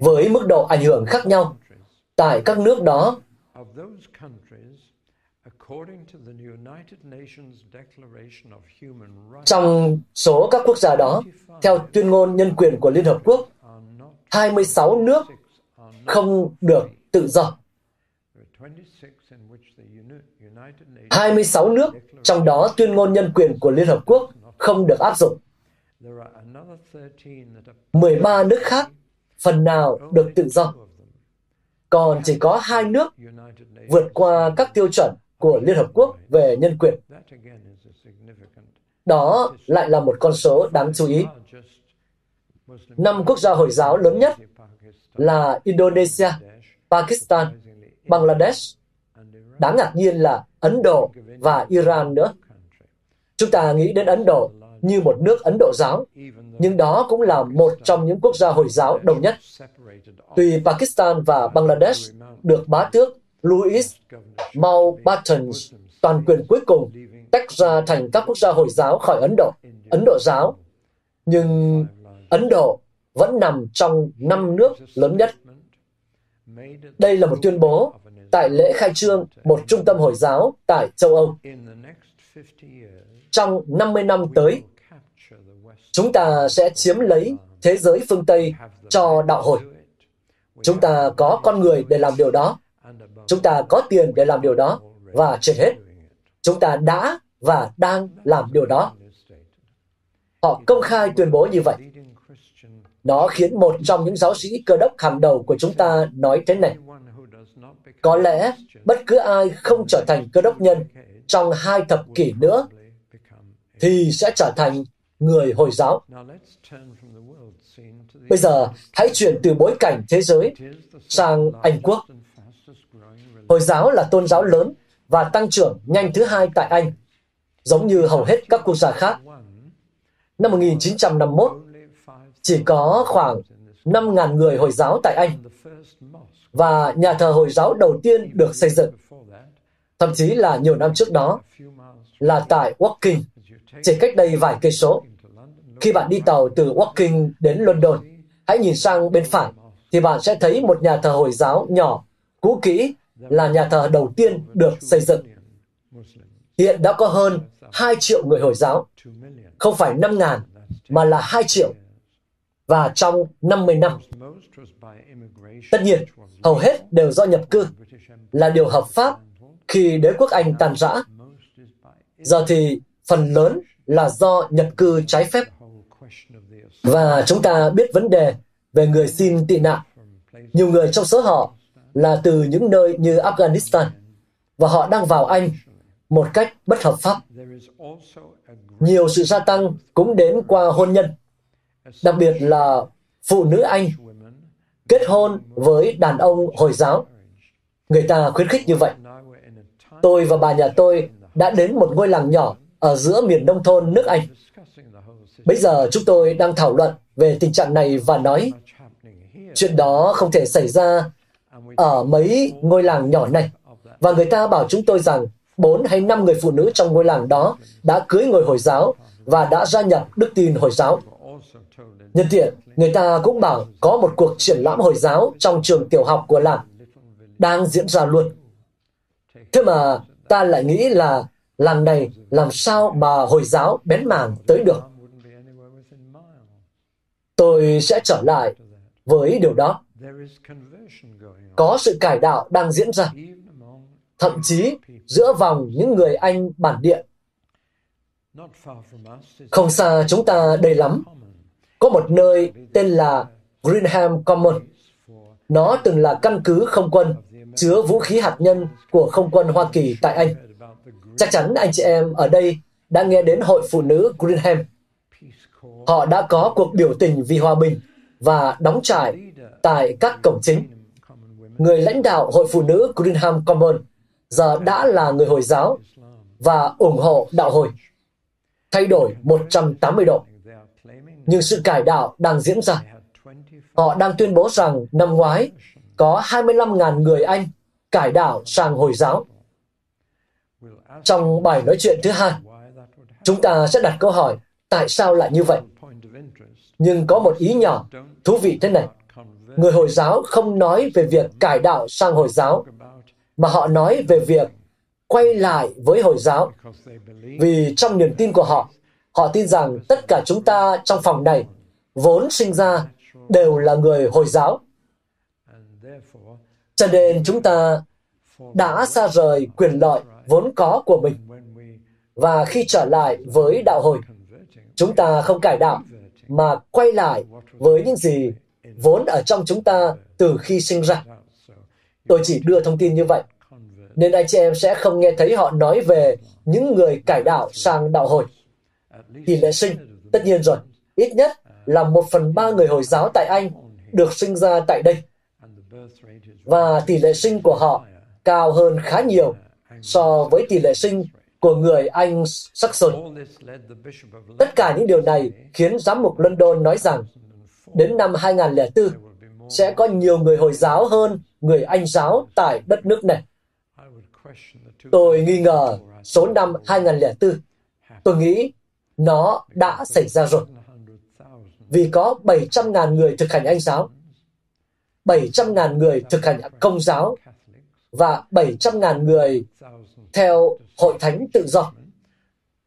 với mức độ ảnh hưởng khác nhau tại các nước đó trong số các quốc gia đó, theo tuyên ngôn nhân quyền của Liên Hợp Quốc, 26 nước không được tự do. 26 nước, trong đó tuyên ngôn nhân quyền của Liên Hợp Quốc không được áp dụng. 13 nước khác phần nào được tự do. Còn chỉ có hai nước vượt qua các tiêu chuẩn của Liên Hợp Quốc về nhân quyền. Đó lại là một con số đáng chú ý. Năm quốc gia Hồi giáo lớn nhất là Indonesia, Pakistan, Bangladesh, đáng ngạc nhiên là Ấn Độ và Iran nữa. Chúng ta nghĩ đến Ấn Độ như một nước Ấn Độ giáo, nhưng đó cũng là một trong những quốc gia Hồi giáo đông nhất. Tuy Pakistan và Bangladesh được bá tước Louis Mountbatten toàn quyền cuối cùng tách ra thành các quốc gia Hồi giáo khỏi Ấn Độ, Ấn Độ giáo, nhưng Ấn Độ vẫn nằm trong năm nước lớn nhất. Đây là một tuyên bố tại lễ khai trương một trung tâm Hồi giáo tại châu Âu. Trong 50 năm tới, chúng ta sẽ chiếm lấy thế giới phương Tây cho đạo hồi. Chúng ta có con người để làm điều đó. Chúng ta có tiền để làm điều đó. Và trên hết, chúng ta đã và đang làm điều đó. Họ công khai tuyên bố như vậy. Nó khiến một trong những giáo sĩ cơ đốc hàng đầu của chúng ta nói thế này. Có lẽ bất cứ ai không trở thành cơ đốc nhân trong hai thập kỷ nữa thì sẽ trở thành người Hồi giáo. Bây giờ, hãy chuyển từ bối cảnh thế giới sang Anh Quốc. Hồi giáo là tôn giáo lớn và tăng trưởng nhanh thứ hai tại Anh, giống như hầu hết các quốc gia khác. Năm 1951, chỉ có khoảng 5.000 người Hồi giáo tại Anh và nhà thờ Hồi giáo đầu tiên được xây dựng, thậm chí là nhiều năm trước đó, là tại Woking, chỉ cách đây vài cây số. Khi bạn đi tàu từ Woking đến London, hãy nhìn sang bên phải thì bạn sẽ thấy một nhà thờ Hồi giáo nhỏ, cũ kỹ là nhà thờ đầu tiên được xây dựng. Hiện đã có hơn 2 triệu người Hồi giáo, không phải 5 ngàn, mà là 2 triệu. Và trong 50 năm, tất nhiên, hầu hết đều do nhập cư, là điều hợp pháp khi đế quốc Anh tàn rã. Giờ thì phần lớn là do nhập cư trái phép. Và chúng ta biết vấn đề về người xin tị nạn. Nhiều người trong số họ là từ những nơi như Afghanistan và họ đang vào Anh một cách bất hợp pháp. Nhiều sự gia tăng cũng đến qua hôn nhân, đặc biệt là phụ nữ Anh kết hôn với đàn ông Hồi giáo. Người ta khuyến khích như vậy. Tôi và bà nhà tôi đã đến một ngôi làng nhỏ ở giữa miền nông thôn nước Anh. Bây giờ chúng tôi đang thảo luận về tình trạng này và nói chuyện đó không thể xảy ra ở mấy ngôi làng nhỏ này. Và người ta bảo chúng tôi rằng bốn hay năm người phụ nữ trong ngôi làng đó đã cưới người Hồi giáo và đã gia nhập đức tin Hồi giáo. Nhân tiện, người ta cũng bảo có một cuộc triển lãm Hồi giáo trong trường tiểu học của làng đang diễn ra luôn. Thế mà ta lại nghĩ là làng này làm sao mà Hồi giáo bén mảng tới được. Tôi sẽ trở lại với điều đó. Có sự cải đạo đang diễn ra, thậm chí giữa vòng những người Anh bản địa. Không xa chúng ta đây lắm, có một nơi tên là Greenham Common. Nó từng là căn cứ không quân chứa vũ khí hạt nhân của không quân Hoa Kỳ tại Anh. Chắc chắn anh chị em ở đây đã nghe đến Hội Phụ nữ Greenham. Họ đã có cuộc biểu tình vì hòa bình và đóng trại tại các cổng chính. Người lãnh đạo Hội Phụ nữ Greenham Common giờ đã là người Hồi giáo và ủng hộ đạo hồi. Thay đổi 180 độ. Nhưng sự cải đạo đang diễn ra. Họ đang tuyên bố rằng năm ngoái có 25.000 người Anh cải đạo sang Hồi giáo. Trong bài nói chuyện thứ hai, chúng ta sẽ đặt câu hỏi tại sao lại như vậy. Nhưng có một ý nhỏ thú vị thế này người Hồi giáo không nói về việc cải đạo sang Hồi giáo, mà họ nói về việc quay lại với Hồi giáo. Vì trong niềm tin của họ, họ tin rằng tất cả chúng ta trong phòng này vốn sinh ra đều là người Hồi giáo. Cho nên chúng ta đã xa rời quyền lợi vốn có của mình. Và khi trở lại với đạo hồi, chúng ta không cải đạo, mà quay lại với những gì vốn ở trong chúng ta từ khi sinh ra. Tôi chỉ đưa thông tin như vậy, nên anh chị em sẽ không nghe thấy họ nói về những người cải đạo sang đạo hồi. Tỷ lệ sinh, tất nhiên rồi, ít nhất là một phần ba người Hồi giáo tại Anh được sinh ra tại đây. Và tỷ lệ sinh của họ cao hơn khá nhiều so với tỷ lệ sinh của người Anh Saxon. Tất cả những điều này khiến giám mục London nói rằng đến năm 2004 sẽ có nhiều người Hồi giáo hơn người Anh giáo tại đất nước này. Tôi nghi ngờ số năm 2004. Tôi nghĩ nó đã xảy ra rồi. Vì có 700.000 người thực hành Anh giáo, 700.000 người thực hành công giáo và 700.000 người theo hội thánh tự do.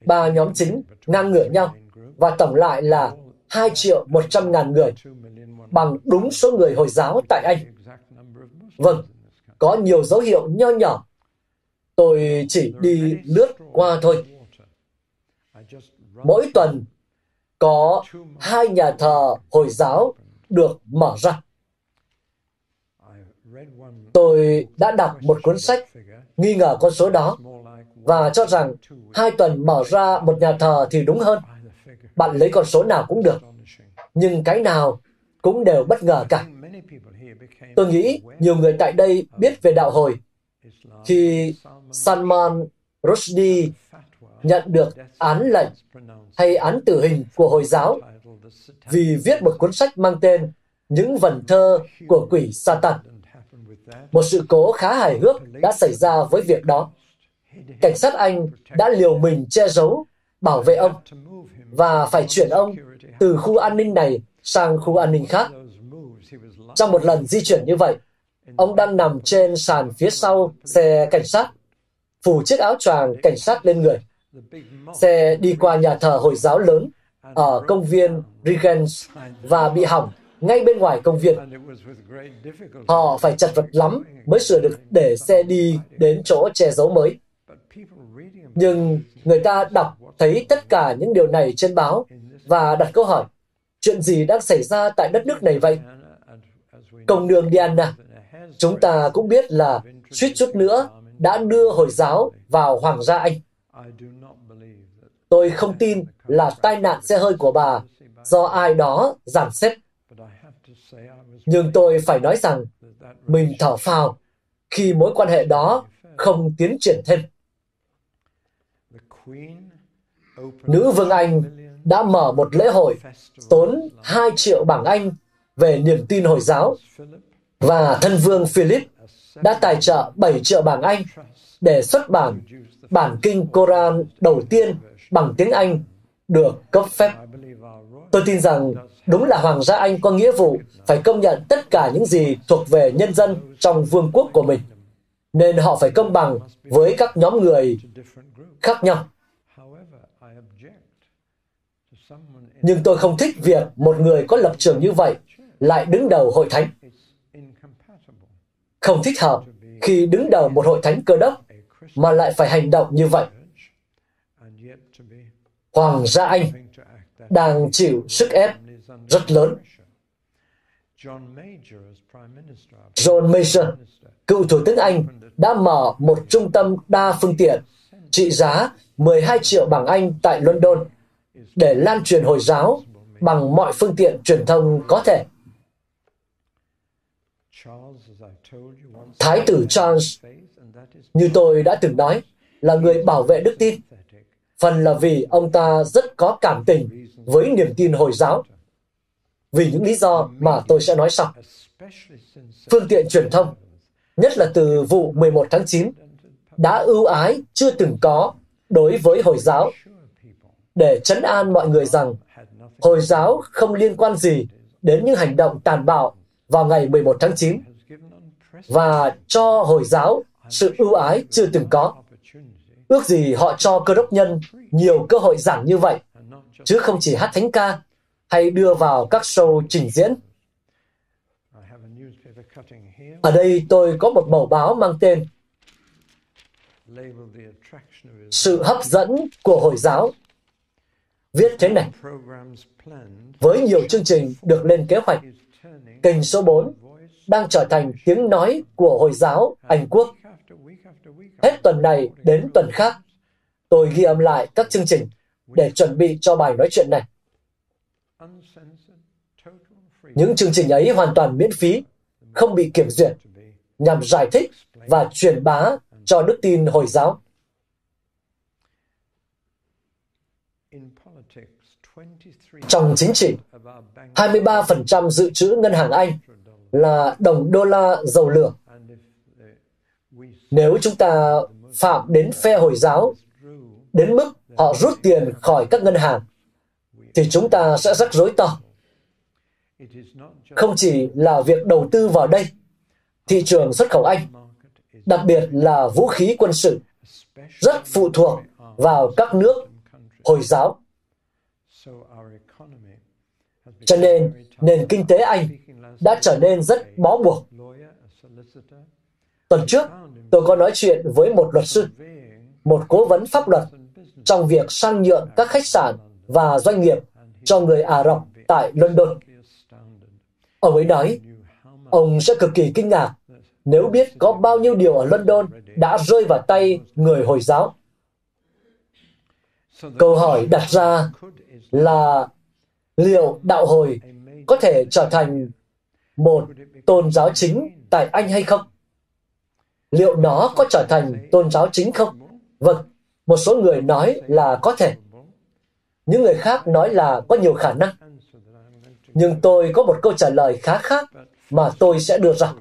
Ba nhóm chính ngang ngửa nhau và tổng lại là 2 triệu 100 ngàn người bằng đúng số người Hồi giáo tại Anh. Vâng, có nhiều dấu hiệu nho nhỏ. Tôi chỉ đi lướt qua thôi. Mỗi tuần có hai nhà thờ Hồi giáo được mở ra. Tôi đã đọc một cuốn sách nghi ngờ con số đó và cho rằng hai tuần mở ra một nhà thờ thì đúng hơn. Bạn lấy con số nào cũng được. Nhưng cái nào cũng đều bất ngờ cả. Tôi nghĩ nhiều người tại đây biết về đạo hồi khi Salman Rushdie nhận được án lệnh hay án tử hình của Hồi giáo vì viết một cuốn sách mang tên Những vần thơ của quỷ Satan. Một sự cố khá hài hước đã xảy ra với việc đó. Cảnh sát Anh đã liều mình che giấu, bảo vệ ông và phải chuyển ông từ khu an ninh này sang khu an ninh khác. Trong một lần di chuyển như vậy, ông đang nằm trên sàn phía sau xe cảnh sát, phủ chiếc áo choàng cảnh sát lên người. Xe đi qua nhà thờ Hồi giáo lớn ở công viên Regents và bị hỏng ngay bên ngoài công viên. Họ phải chật vật lắm mới sửa được để xe đi đến chỗ che giấu mới. Nhưng người ta đọc thấy tất cả những điều này trên báo và đặt câu hỏi, chuyện gì đang xảy ra tại đất nước này vậy? Công đường Diana, chúng ta cũng biết là suýt chút nữa đã đưa Hồi giáo vào Hoàng gia Anh. Tôi không tin là tai nạn xe hơi của bà do ai đó giảm xếp. Nhưng tôi phải nói rằng mình thở phào khi mối quan hệ đó không tiến triển thêm. Nữ vương Anh đã mở một lễ hội tốn 2 triệu bảng Anh về niềm tin Hồi giáo và thân vương Philip đã tài trợ 7 triệu bảng Anh để xuất bản bản kinh Koran đầu tiên bằng tiếng Anh được cấp phép. Tôi tin rằng đúng là Hoàng gia Anh có nghĩa vụ phải công nhận tất cả những gì thuộc về nhân dân trong vương quốc của mình, nên họ phải công bằng với các nhóm người khác nhau. Nhưng tôi không thích việc một người có lập trường như vậy lại đứng đầu hội thánh. Không thích hợp khi đứng đầu một hội thánh cơ đốc mà lại phải hành động như vậy. Hoàng gia Anh đang chịu sức ép rất lớn. John Major, cựu Thủ tướng Anh, đã mở một trung tâm đa phương tiện trị giá 12 triệu bảng Anh tại London để lan truyền Hồi giáo bằng mọi phương tiện truyền thông có thể. Thái tử Charles, như tôi đã từng nói, là người bảo vệ đức tin. Phần là vì ông ta rất có cảm tình với niềm tin Hồi giáo. Vì những lý do mà tôi sẽ nói sau. Phương tiện truyền thông, nhất là từ vụ 11 tháng 9, đã ưu ái chưa từng có đối với Hồi giáo để chấn an mọi người rằng Hồi giáo không liên quan gì đến những hành động tàn bạo vào ngày 11 tháng 9 và cho Hồi giáo sự ưu ái chưa từng có. Ước gì họ cho cơ đốc nhân nhiều cơ hội giảng như vậy, chứ không chỉ hát thánh ca hay đưa vào các show trình diễn. Ở đây tôi có một mẫu báo mang tên sự hấp dẫn của Hồi giáo. Viết thế này, với nhiều chương trình được lên kế hoạch, kênh số 4 đang trở thành tiếng nói của Hồi giáo Anh Quốc. Hết tuần này đến tuần khác, tôi ghi âm lại các chương trình để chuẩn bị cho bài nói chuyện này. Những chương trình ấy hoàn toàn miễn phí, không bị kiểm duyệt, nhằm giải thích và truyền bá cho đức tin Hồi giáo. Trong chính trị, 23% dự trữ ngân hàng Anh là đồng đô la dầu lửa. Nếu chúng ta phạm đến phe Hồi giáo, đến mức họ rút tiền khỏi các ngân hàng, thì chúng ta sẽ rắc rối to. Không chỉ là việc đầu tư vào đây, thị trường xuất khẩu Anh, đặc biệt là vũ khí quân sự, rất phụ thuộc vào các nước Hồi giáo. Cho nên, nền kinh tế Anh đã trở nên rất bó buộc. Tuần trước, tôi có nói chuyện với một luật sư, một cố vấn pháp luật trong việc sang nhượng các khách sạn và doanh nghiệp cho người Ả Rập tại London. Ông ấy nói, ông sẽ cực kỳ kinh ngạc nếu biết có bao nhiêu điều ở London đã rơi vào tay người Hồi giáo. Câu hỏi đặt ra là liệu đạo hồi có thể trở thành một tôn giáo chính tại Anh hay không? Liệu nó có trở thành tôn giáo chính không? Vâng, một số người nói là có thể. Những người khác nói là có nhiều khả năng. Nhưng tôi có một câu trả lời khá khác mà tôi sẽ đưa ra.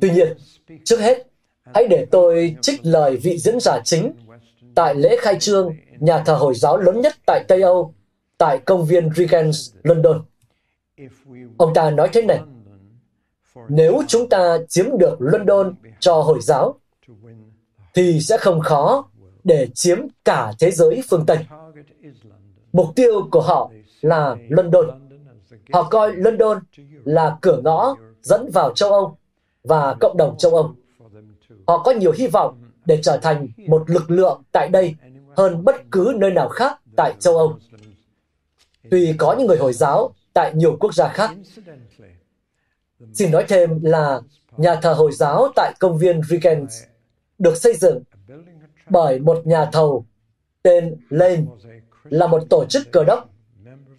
Tuy nhiên, trước hết, hãy để tôi trích lời vị diễn giả chính tại lễ khai trương nhà thờ Hồi giáo lớn nhất tại Tây Âu, tại công viên Regents, London. Ông ta nói thế này, nếu chúng ta chiếm được London cho Hồi giáo, thì sẽ không khó để chiếm cả thế giới phương Tây. Mục tiêu của họ là London. Họ coi London là cửa ngõ dẫn vào châu Âu và cộng đồng châu Âu. Họ có nhiều hy vọng để trở thành một lực lượng tại đây hơn bất cứ nơi nào khác tại châu Âu. Tuy có những người Hồi giáo tại nhiều quốc gia khác. Xin nói thêm là nhà thờ Hồi giáo tại công viên Regent được xây dựng bởi một nhà thầu tên Lane là một tổ chức cờ đốc,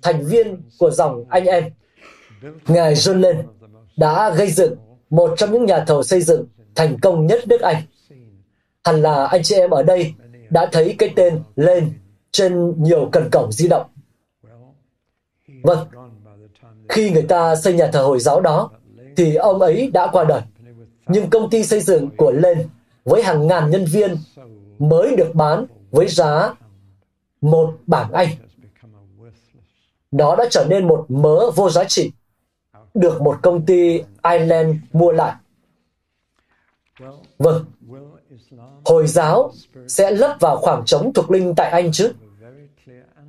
thành viên của dòng anh em. Ngài John Lane đã gây dựng một trong những nhà thầu xây dựng thành công nhất nước Anh. Hẳn là anh chị em ở đây đã thấy cái tên lên trên nhiều cần cổng di động. Vâng, khi người ta xây nhà thờ Hồi giáo đó, thì ông ấy đã qua đời. Nhưng công ty xây dựng của lên với hàng ngàn nhân viên mới được bán với giá một bảng Anh. Nó đã trở nên một mớ vô giá trị, được một công ty Ireland mua lại. Vâng, Hồi giáo sẽ lấp vào khoảng trống thuộc linh tại Anh chứ?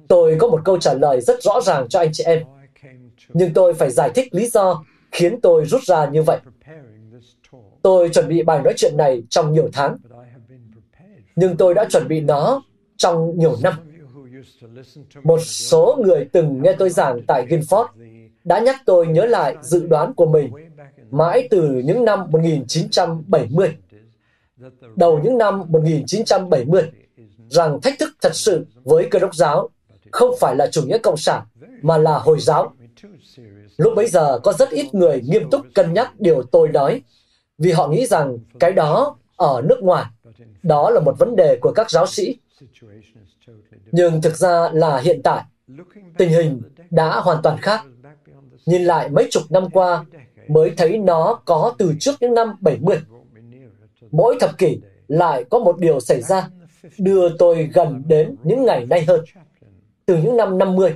Tôi có một câu trả lời rất rõ ràng cho anh chị em. Nhưng tôi phải giải thích lý do khiến tôi rút ra như vậy. Tôi chuẩn bị bài nói chuyện này trong nhiều tháng. Nhưng tôi đã chuẩn bị nó trong nhiều năm. Một số người từng nghe tôi giảng tại Guildford đã nhắc tôi nhớ lại dự đoán của mình mãi từ những năm 1970 đầu những năm 1970 rằng thách thức thật sự với cơ đốc giáo không phải là chủ nghĩa cộng sản mà là Hồi giáo. Lúc bấy giờ có rất ít người nghiêm túc cân nhắc điều tôi nói vì họ nghĩ rằng cái đó ở nước ngoài, đó là một vấn đề của các giáo sĩ. Nhưng thực ra là hiện tại, tình hình đã hoàn toàn khác. Nhìn lại mấy chục năm qua mới thấy nó có từ trước những năm 70 mỗi thập kỷ lại có một điều xảy ra đưa tôi gần đến những ngày nay hơn. Từ những năm 50,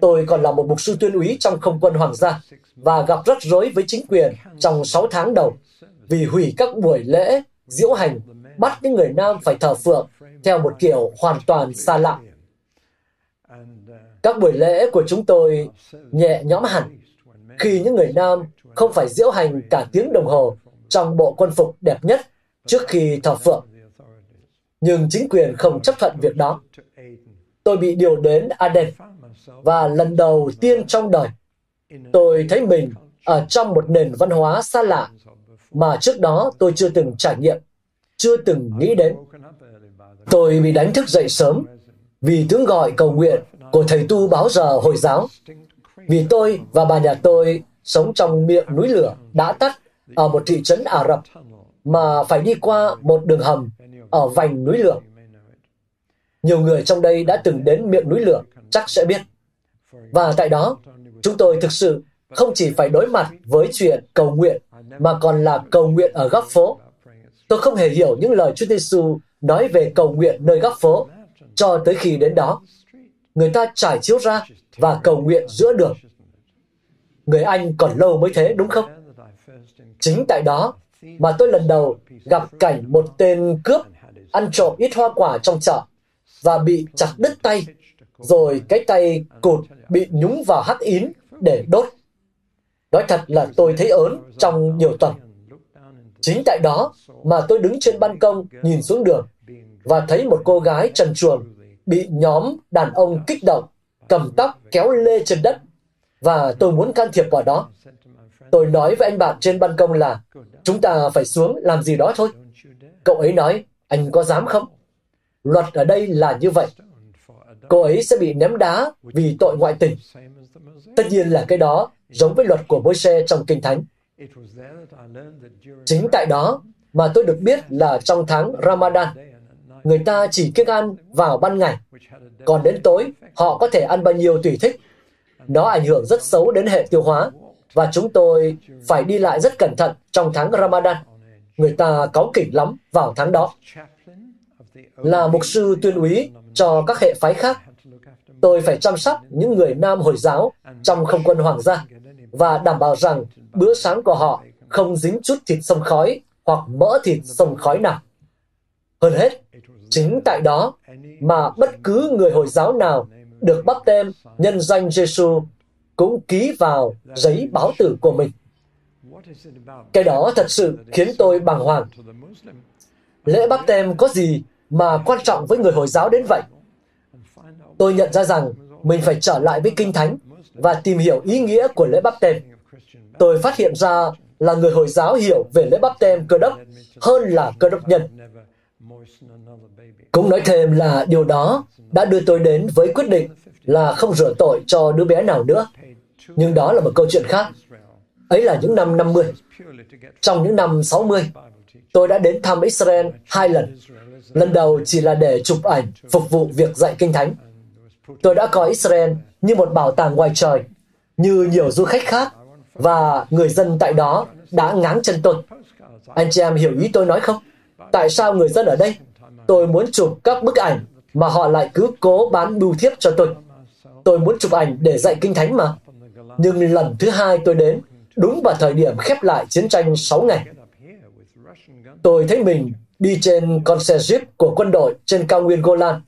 tôi còn là một mục sư tuyên úy trong không quân hoàng gia và gặp rắc rối với chính quyền trong 6 tháng đầu vì hủy các buổi lễ, diễu hành, bắt những người nam phải thờ phượng theo một kiểu hoàn toàn xa lạ. Các buổi lễ của chúng tôi nhẹ nhõm hẳn khi những người nam không phải diễu hành cả tiếng đồng hồ trong bộ quân phục đẹp nhất trước khi thờ phượng. Nhưng chính quyền không chấp thuận việc đó. Tôi bị điều đến Aden và lần đầu tiên trong đời tôi thấy mình ở trong một nền văn hóa xa lạ mà trước đó tôi chưa từng trải nghiệm, chưa từng nghĩ đến. Tôi bị đánh thức dậy sớm vì tiếng gọi cầu nguyện của thầy tu báo giờ Hồi giáo. Vì tôi và bà nhà tôi sống trong miệng núi lửa đã tắt ở một thị trấn Ả Rập mà phải đi qua một đường hầm ở vành núi lửa. Nhiều người trong đây đã từng đến miệng núi lửa, chắc sẽ biết. Và tại đó, chúng tôi thực sự không chỉ phải đối mặt với chuyện cầu nguyện, mà còn là cầu nguyện ở góc phố. Tôi không hề hiểu những lời Chúa Giêsu nói về cầu nguyện nơi góc phố cho tới khi đến đó. Người ta trải chiếu ra và cầu nguyện giữa đường. Người Anh còn lâu mới thế, đúng không? Chính tại đó mà tôi lần đầu gặp cảnh một tên cướp ăn trộm ít hoa quả trong chợ và bị chặt đứt tay, rồi cái tay cụt bị nhúng vào hắc ín để đốt. Nói thật là tôi thấy ớn trong nhiều tuần. Chính tại đó mà tôi đứng trên ban công nhìn xuống đường và thấy một cô gái trần truồng bị nhóm đàn ông kích động, cầm tóc kéo lê trên đất và tôi muốn can thiệp vào đó. Tôi nói với anh bạn trên ban công là chúng ta phải xuống làm gì đó thôi. Cậu ấy nói, anh có dám không? Luật ở đây là như vậy. Cô ấy sẽ bị ném đá vì tội ngoại tình. Tất nhiên là cái đó giống với luật của Môi-se trong Kinh Thánh. Chính tại đó mà tôi được biết là trong tháng Ramadan, người ta chỉ kiêng ăn vào ban ngày, còn đến tối họ có thể ăn bao nhiêu tùy thích. Nó ảnh hưởng rất xấu đến hệ tiêu hóa và chúng tôi phải đi lại rất cẩn thận trong tháng Ramadan. Người ta cáu kỉnh lắm vào tháng đó. Là mục sư tuyên úy cho các hệ phái khác, tôi phải chăm sóc những người nam Hồi giáo trong không quân hoàng gia và đảm bảo rằng bữa sáng của họ không dính chút thịt sông khói hoặc mỡ thịt sông khói nào. Hơn hết, chính tại đó mà bất cứ người Hồi giáo nào được bắt tên nhân danh Giêsu cũng ký vào giấy báo tử của mình. Cái đó thật sự khiến tôi bàng hoàng. Lễ bắp tem có gì mà quan trọng với người Hồi giáo đến vậy? Tôi nhận ra rằng mình phải trở lại với Kinh Thánh và tìm hiểu ý nghĩa của lễ bắp tem. Tôi phát hiện ra là người Hồi giáo hiểu về lễ bắp tem cơ đốc hơn là cơ đốc nhân. Cũng nói thêm là điều đó đã đưa tôi đến với quyết định là không rửa tội cho đứa bé nào nữa. Nhưng đó là một câu chuyện khác. Ấy là những năm 50. Trong những năm 60, tôi đã đến thăm Israel hai lần. Lần đầu chỉ là để chụp ảnh phục vụ việc dạy kinh thánh. Tôi đã coi Israel như một bảo tàng ngoài trời, như nhiều du khách khác, và người dân tại đó đã ngáng chân tôi. Anh chị em hiểu ý tôi nói không? Tại sao người dân ở đây? Tôi muốn chụp các bức ảnh mà họ lại cứ cố bán bưu thiếp cho tôi. Tôi muốn chụp ảnh để dạy kinh thánh mà. Nhưng lần thứ hai tôi đến, đúng vào thời điểm khép lại chiến tranh 6 ngày. Tôi thấy mình đi trên con xe Jeep của quân đội trên cao nguyên Golan,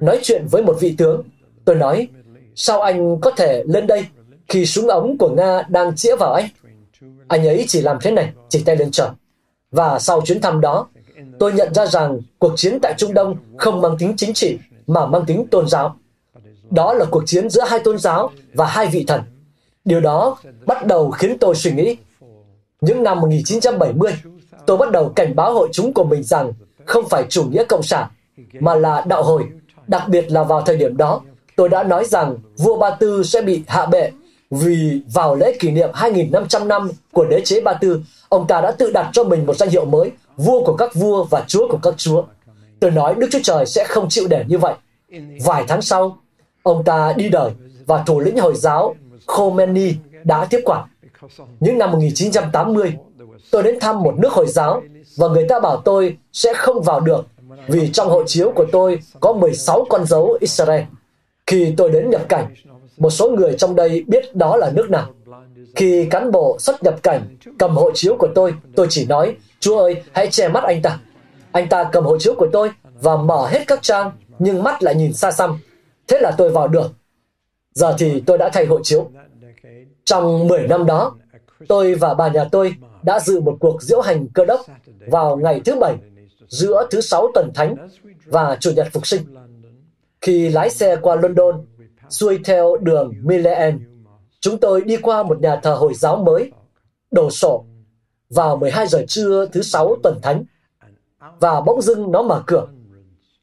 nói chuyện với một vị tướng. Tôi nói, sao anh có thể lên đây khi súng ống của Nga đang chĩa vào anh? Anh ấy chỉ làm thế này, chỉ tay lên trời. Và sau chuyến thăm đó, tôi nhận ra rằng cuộc chiến tại Trung Đông không mang tính chính trị, mà mang tính tôn giáo. Đó là cuộc chiến giữa hai tôn giáo và hai vị thần. Điều đó bắt đầu khiến tôi suy nghĩ. Những năm 1970, tôi bắt đầu cảnh báo hội chúng của mình rằng không phải chủ nghĩa cộng sản, mà là đạo hồi. Đặc biệt là vào thời điểm đó, tôi đã nói rằng vua Ba Tư sẽ bị hạ bệ vì vào lễ kỷ niệm 2.500 năm của đế chế Ba Tư, ông ta đã tự đặt cho mình một danh hiệu mới, vua của các vua và chúa của các chúa. Tôi nói Đức Chúa Trời sẽ không chịu để như vậy. Vài tháng sau, ông ta đi đời và thủ lĩnh Hồi giáo Khomeini đã tiếp quản. Những năm 1980, tôi đến thăm một nước Hồi giáo và người ta bảo tôi sẽ không vào được vì trong hộ chiếu của tôi có 16 con dấu Israel. Khi tôi đến nhập cảnh, một số người trong đây biết đó là nước nào. Khi cán bộ xuất nhập cảnh cầm hộ chiếu của tôi, tôi chỉ nói, Chúa ơi, hãy che mắt anh ta. Anh ta cầm hộ chiếu của tôi và mở hết các trang, nhưng mắt lại nhìn xa xăm. Thế là tôi vào được. Giờ thì tôi đã thay hộ chiếu. Trong 10 năm đó, tôi và bà nhà tôi đã dự một cuộc diễu hành cơ đốc vào ngày thứ Bảy, giữa thứ Sáu tuần Thánh và Chủ nhật Phục sinh. Khi lái xe qua London, xuôi theo đường Millen, chúng tôi đi qua một nhà thờ Hồi giáo mới, đổ sổ, vào 12 giờ trưa thứ Sáu tuần Thánh, và bỗng dưng nó mở cửa.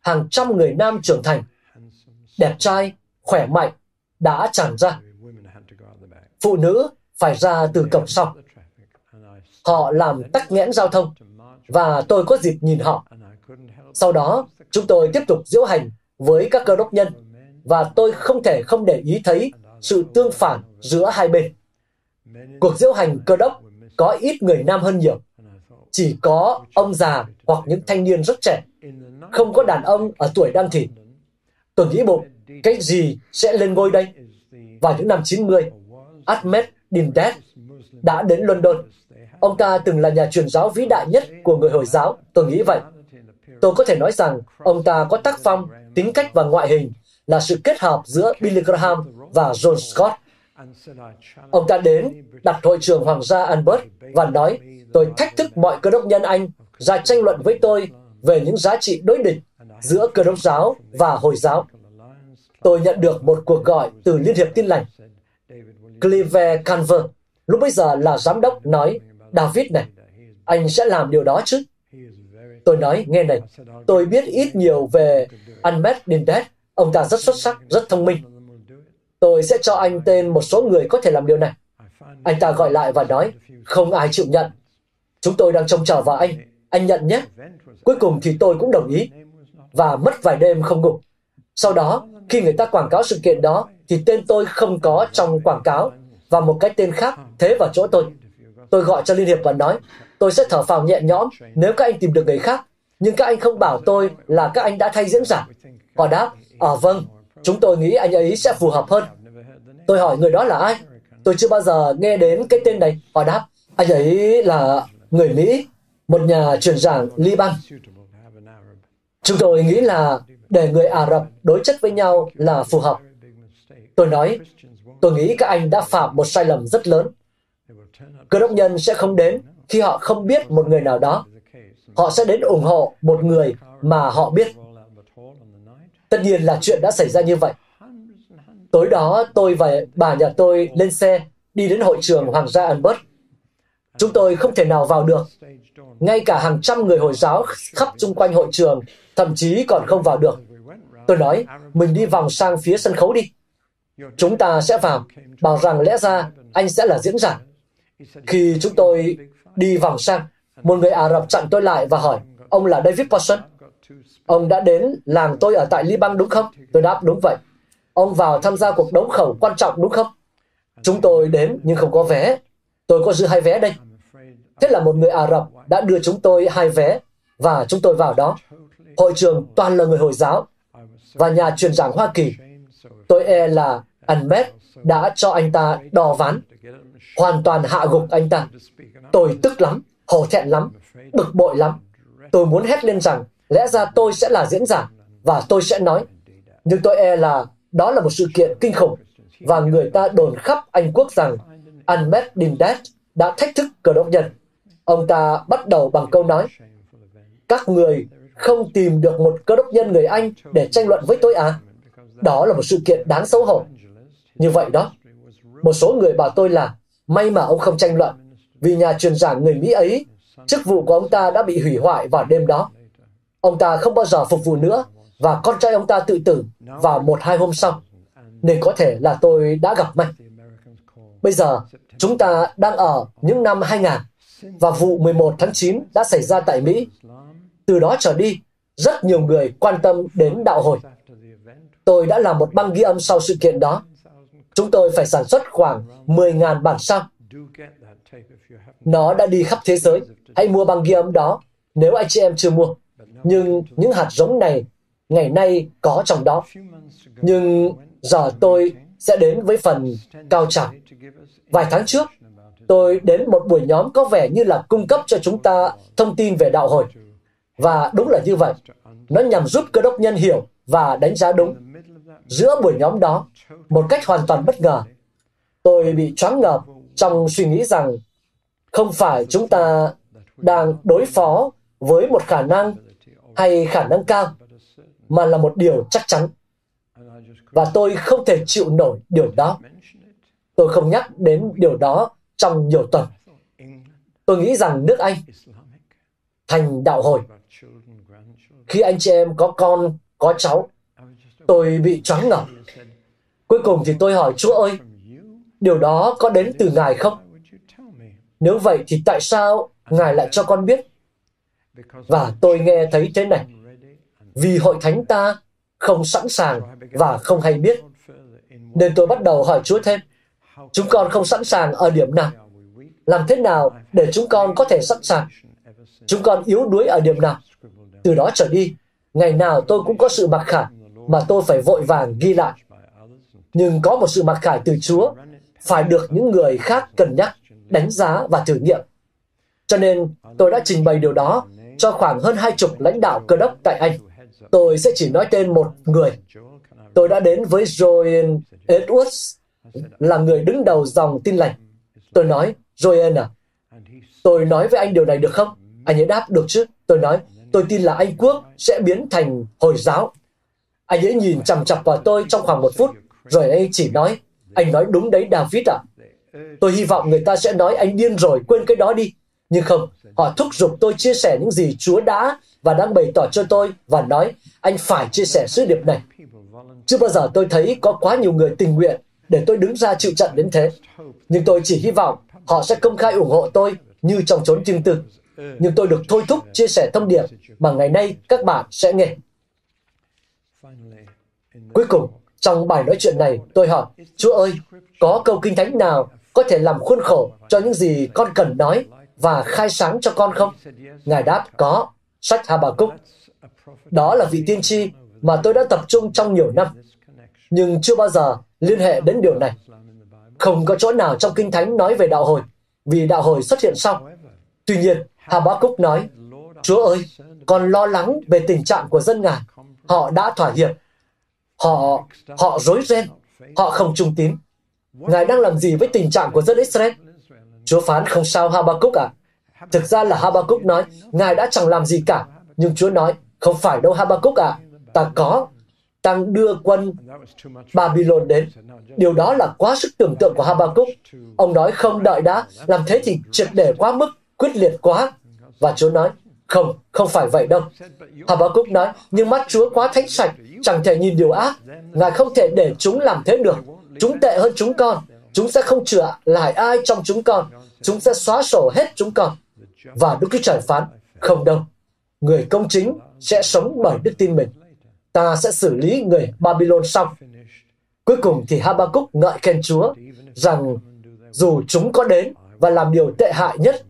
Hàng trăm người nam trưởng thành, đẹp trai, khỏe mạnh, đã tràn ra. Phụ nữ phải ra từ cổng sau. Họ làm tắc nghẽn giao thông, và tôi có dịp nhìn họ. Sau đó, chúng tôi tiếp tục diễu hành với các cơ đốc nhân, và tôi không thể không để ý thấy sự tương phản giữa hai bên. Cuộc diễu hành cơ đốc có ít người nam hơn nhiều. Chỉ có ông già hoặc những thanh niên rất trẻ. Không có đàn ông ở tuổi đang thịt. Tôi nghĩ bụng, cái gì sẽ lên ngôi đây? Vào những năm 90, Ahmed Dindet đã đến London. Ông ta từng là nhà truyền giáo vĩ đại nhất của người Hồi giáo, tôi nghĩ vậy. Tôi có thể nói rằng ông ta có tác phong, tính cách và ngoại hình là sự kết hợp giữa Billy Graham và John Scott. Ông ta đến, đặt hội trường Hoàng gia Albert và nói, tôi thách thức mọi cơ đốc nhân Anh ra tranh luận với tôi về những giá trị đối địch giữa cơ đốc giáo và Hồi giáo. Tôi nhận được một cuộc gọi từ Liên hiệp Tin lành. Clive Canver, lúc bây giờ là giám đốc, nói, David này, anh sẽ làm điều đó chứ? Tôi nói, nghe này, tôi biết ít nhiều về Ahmed Dindet. Ông ta rất xuất sắc, rất thông minh. Tôi sẽ cho anh tên một số người có thể làm điều này. Anh ta gọi lại và nói, không ai chịu nhận. Chúng tôi đang trông chờ vào anh. Anh nhận nhé. Cuối cùng thì tôi cũng đồng ý. Và mất vài đêm không ngủ. Sau đó, khi người ta quảng cáo sự kiện đó, thì tên tôi không có trong quảng cáo và một cái tên khác thế vào chỗ tôi. Tôi gọi cho Liên Hiệp và nói, tôi sẽ thở phào nhẹ nhõm nếu các anh tìm được người khác. Nhưng các anh không bảo tôi là các anh đã thay diễn giả. Họ đáp, à vâng, chúng tôi nghĩ anh ấy sẽ phù hợp hơn. Tôi hỏi người đó là ai? Tôi chưa bao giờ nghe đến cái tên này. Họ đáp, anh ấy là người Mỹ, một nhà truyền giảng Liban. Chúng tôi nghĩ là để người Ả Rập đối chất với nhau là phù hợp. Tôi nói, tôi nghĩ các anh đã phạm một sai lầm rất lớn. Cơ đốc nhân sẽ không đến khi họ không biết một người nào đó. Họ sẽ đến ủng hộ một người mà họ biết. Tất nhiên là chuyện đã xảy ra như vậy. Tối đó, tôi và bà nhà tôi lên xe, đi đến hội trường Hoàng gia Albert. Chúng tôi không thể nào vào được. Ngay cả hàng trăm người Hồi giáo khắp chung quanh hội trường, thậm chí còn không vào được. Tôi nói, mình đi vòng sang phía sân khấu đi. Chúng ta sẽ vào, bảo rằng lẽ ra anh sẽ là diễn giả. Khi chúng tôi đi vòng sang, một người Ả Rập chặn tôi lại và hỏi, ông là David Watson? Ông đã đến làng tôi ở tại Liban đúng không? Tôi đáp đúng vậy. Ông vào tham gia cuộc đấu khẩu quan trọng đúng không? Chúng tôi đến nhưng không có vé. Tôi có giữ hai vé đây. Thế là một người Ả Rập đã đưa chúng tôi hai vé và chúng tôi vào đó. Hội trường toàn là người Hồi giáo và nhà truyền giảng Hoa Kỳ. Tôi e là Ahmed đã cho anh ta đò ván, hoàn toàn hạ gục anh ta. Tôi tức lắm, hổ thẹn lắm, bực bội lắm. Tôi muốn hét lên rằng lẽ ra tôi sẽ là diễn giả và tôi sẽ nói. Nhưng tôi e là đó là một sự kiện kinh khủng và người ta đồn khắp Anh quốc rằng Ahmed Dindat đã thách thức cờ đốc nhân. Ông ta bắt đầu bằng câu nói Các người không tìm được một cơ đốc nhân người Anh để tranh luận với tôi à? Đó là một sự kiện đáng xấu hổ. Như vậy đó, một số người bảo tôi là may mà ông không tranh luận, vì nhà truyền giảng người Mỹ ấy, chức vụ của ông ta đã bị hủy hoại vào đêm đó. Ông ta không bao giờ phục vụ nữa và con trai ông ta tự tử vào một hai hôm sau. Nên có thể là tôi đã gặp may. Bây giờ, chúng ta đang ở những năm 2000 và vụ 11 tháng 9 đã xảy ra tại Mỹ. Từ đó trở đi, rất nhiều người quan tâm đến đạo hồi. Tôi đã làm một băng ghi âm sau sự kiện đó. Chúng tôi phải sản xuất khoảng 10.000 bản sao. Nó đã đi khắp thế giới. Hãy mua băng ghi âm đó nếu anh chị em chưa mua. Nhưng những hạt giống này ngày nay có trong đó. Nhưng giờ tôi sẽ đến với phần cao trào. Vài tháng trước, tôi đến một buổi nhóm có vẻ như là cung cấp cho chúng ta thông tin về đạo hồi. Và đúng là như vậy. Nó nhằm giúp cơ đốc nhân hiểu và đánh giá đúng. Giữa buổi nhóm đó, một cách hoàn toàn bất ngờ, tôi bị choáng ngợp trong suy nghĩ rằng không phải chúng ta đang đối phó với một khả năng hay khả năng cao, mà là một điều chắc chắn. Và tôi không thể chịu nổi điều đó. Tôi không nhắc đến điều đó trong nhiều tuần. Tôi nghĩ rằng nước Anh thành đạo hồi. Khi anh chị em có con, có cháu, tôi bị choáng ngợp. Cuối cùng thì tôi hỏi Chúa ơi, điều đó có đến từ Ngài không? Nếu vậy thì tại sao Ngài lại cho con biết? Và tôi nghe thấy thế này. Vì hội thánh ta không sẵn sàng và không hay biết. Nên tôi bắt đầu hỏi Chúa thêm. Chúng con không sẵn sàng ở điểm nào? Làm thế nào để chúng con có thể sẵn sàng? Chúng con yếu đuối ở điểm nào? Từ đó trở đi, ngày nào tôi cũng có sự mặc khải mà tôi phải vội vàng ghi lại. Nhưng có một sự mặc khải từ Chúa phải được những người khác cân nhắc, đánh giá và thử nghiệm. Cho nên tôi đã trình bày điều đó cho khoảng hơn hai chục lãnh đạo cơ đốc tại Anh. Tôi sẽ chỉ nói tên một người. Tôi đã đến với Joel Edwards, là người đứng đầu dòng tin lành. Tôi nói, Joel à, tôi nói với anh điều này được không? Anh ấy đáp, được chứ. Tôi nói, tôi tin là Anh Quốc sẽ biến thành Hồi giáo. Anh ấy nhìn chằm chặp vào tôi trong khoảng một phút, rồi anh ấy chỉ nói, anh nói đúng đấy David ạ. À. Tôi hy vọng người ta sẽ nói anh điên rồi, quên cái đó đi. Nhưng không, họ thúc giục tôi chia sẻ những gì Chúa đã và đang bày tỏ cho tôi và nói anh phải chia sẻ sứ điệp này. Chưa bao giờ tôi thấy có quá nhiều người tình nguyện để tôi đứng ra chịu trận đến thế. Nhưng tôi chỉ hy vọng họ sẽ công khai ủng hộ tôi như trong chốn chương tư. Nhưng tôi được thôi thúc chia sẻ thông điệp mà ngày nay các bạn sẽ nghe. Cuối cùng, trong bài nói chuyện này, tôi hỏi, Chúa ơi, có câu kinh thánh nào có thể làm khuôn khổ cho những gì con cần nói và khai sáng cho con không? Ngài đáp, có, sách Habakkuk. Đó là vị tiên tri mà tôi đã tập trung trong nhiều năm, nhưng chưa bao giờ liên hệ đến điều này. Không có chỗ nào trong Kinh Thánh nói về đạo hồi, vì đạo hồi xuất hiện sau. Tuy nhiên, Habakkuk nói, Chúa ơi, con lo lắng về tình trạng của dân Ngài. Họ đã thỏa hiệp. Họ họ rối ren. Họ không trung tín. Ngài đang làm gì với tình trạng của dân Israel? Chúa phán không sao Habakkuk à? Thực ra là Habakkuk nói, Ngài đã chẳng làm gì cả. Nhưng Chúa nói, không phải đâu Habakkuk à, ta có. Ta đưa quân Babylon đến. Điều đó là quá sức tưởng tượng của Habakkuk. Ông nói không đợi đã, làm thế thì triệt để quá mức, quyết liệt quá. Và Chúa nói, không, không phải vậy đâu. Habakkuk nói, nhưng mắt Chúa quá thánh sạch, chẳng thể nhìn điều ác. Ngài không thể để chúng làm thế được. Chúng tệ hơn chúng con. Chúng sẽ không chữa lại ai trong chúng con. Chúng sẽ xóa sổ hết chúng con. Và Đức Chúa Trời phán, không đâu. Người công chính sẽ sống bởi đức tin mình. Ta sẽ xử lý người Babylon xong. Cuối cùng thì Habakkuk ngợi khen Chúa rằng dù chúng có đến và làm điều tệ hại nhất,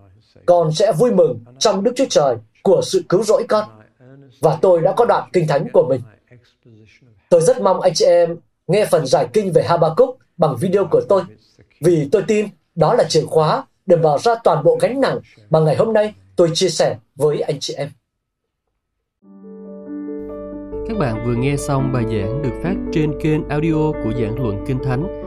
con sẽ vui mừng trong Đức Chúa Trời của sự cứu rỗi con. Và tôi đã có đoạn kinh thánh của mình. Tôi rất mong anh chị em nghe phần giải kinh về Habakkuk bằng video của tôi, vì tôi tin đó là chìa khóa để mở ra toàn bộ gánh nặng mà ngày hôm nay tôi chia sẻ với anh chị em. Các bạn vừa nghe xong bài giảng được phát trên kênh audio của giảng luận Kinh Thánh.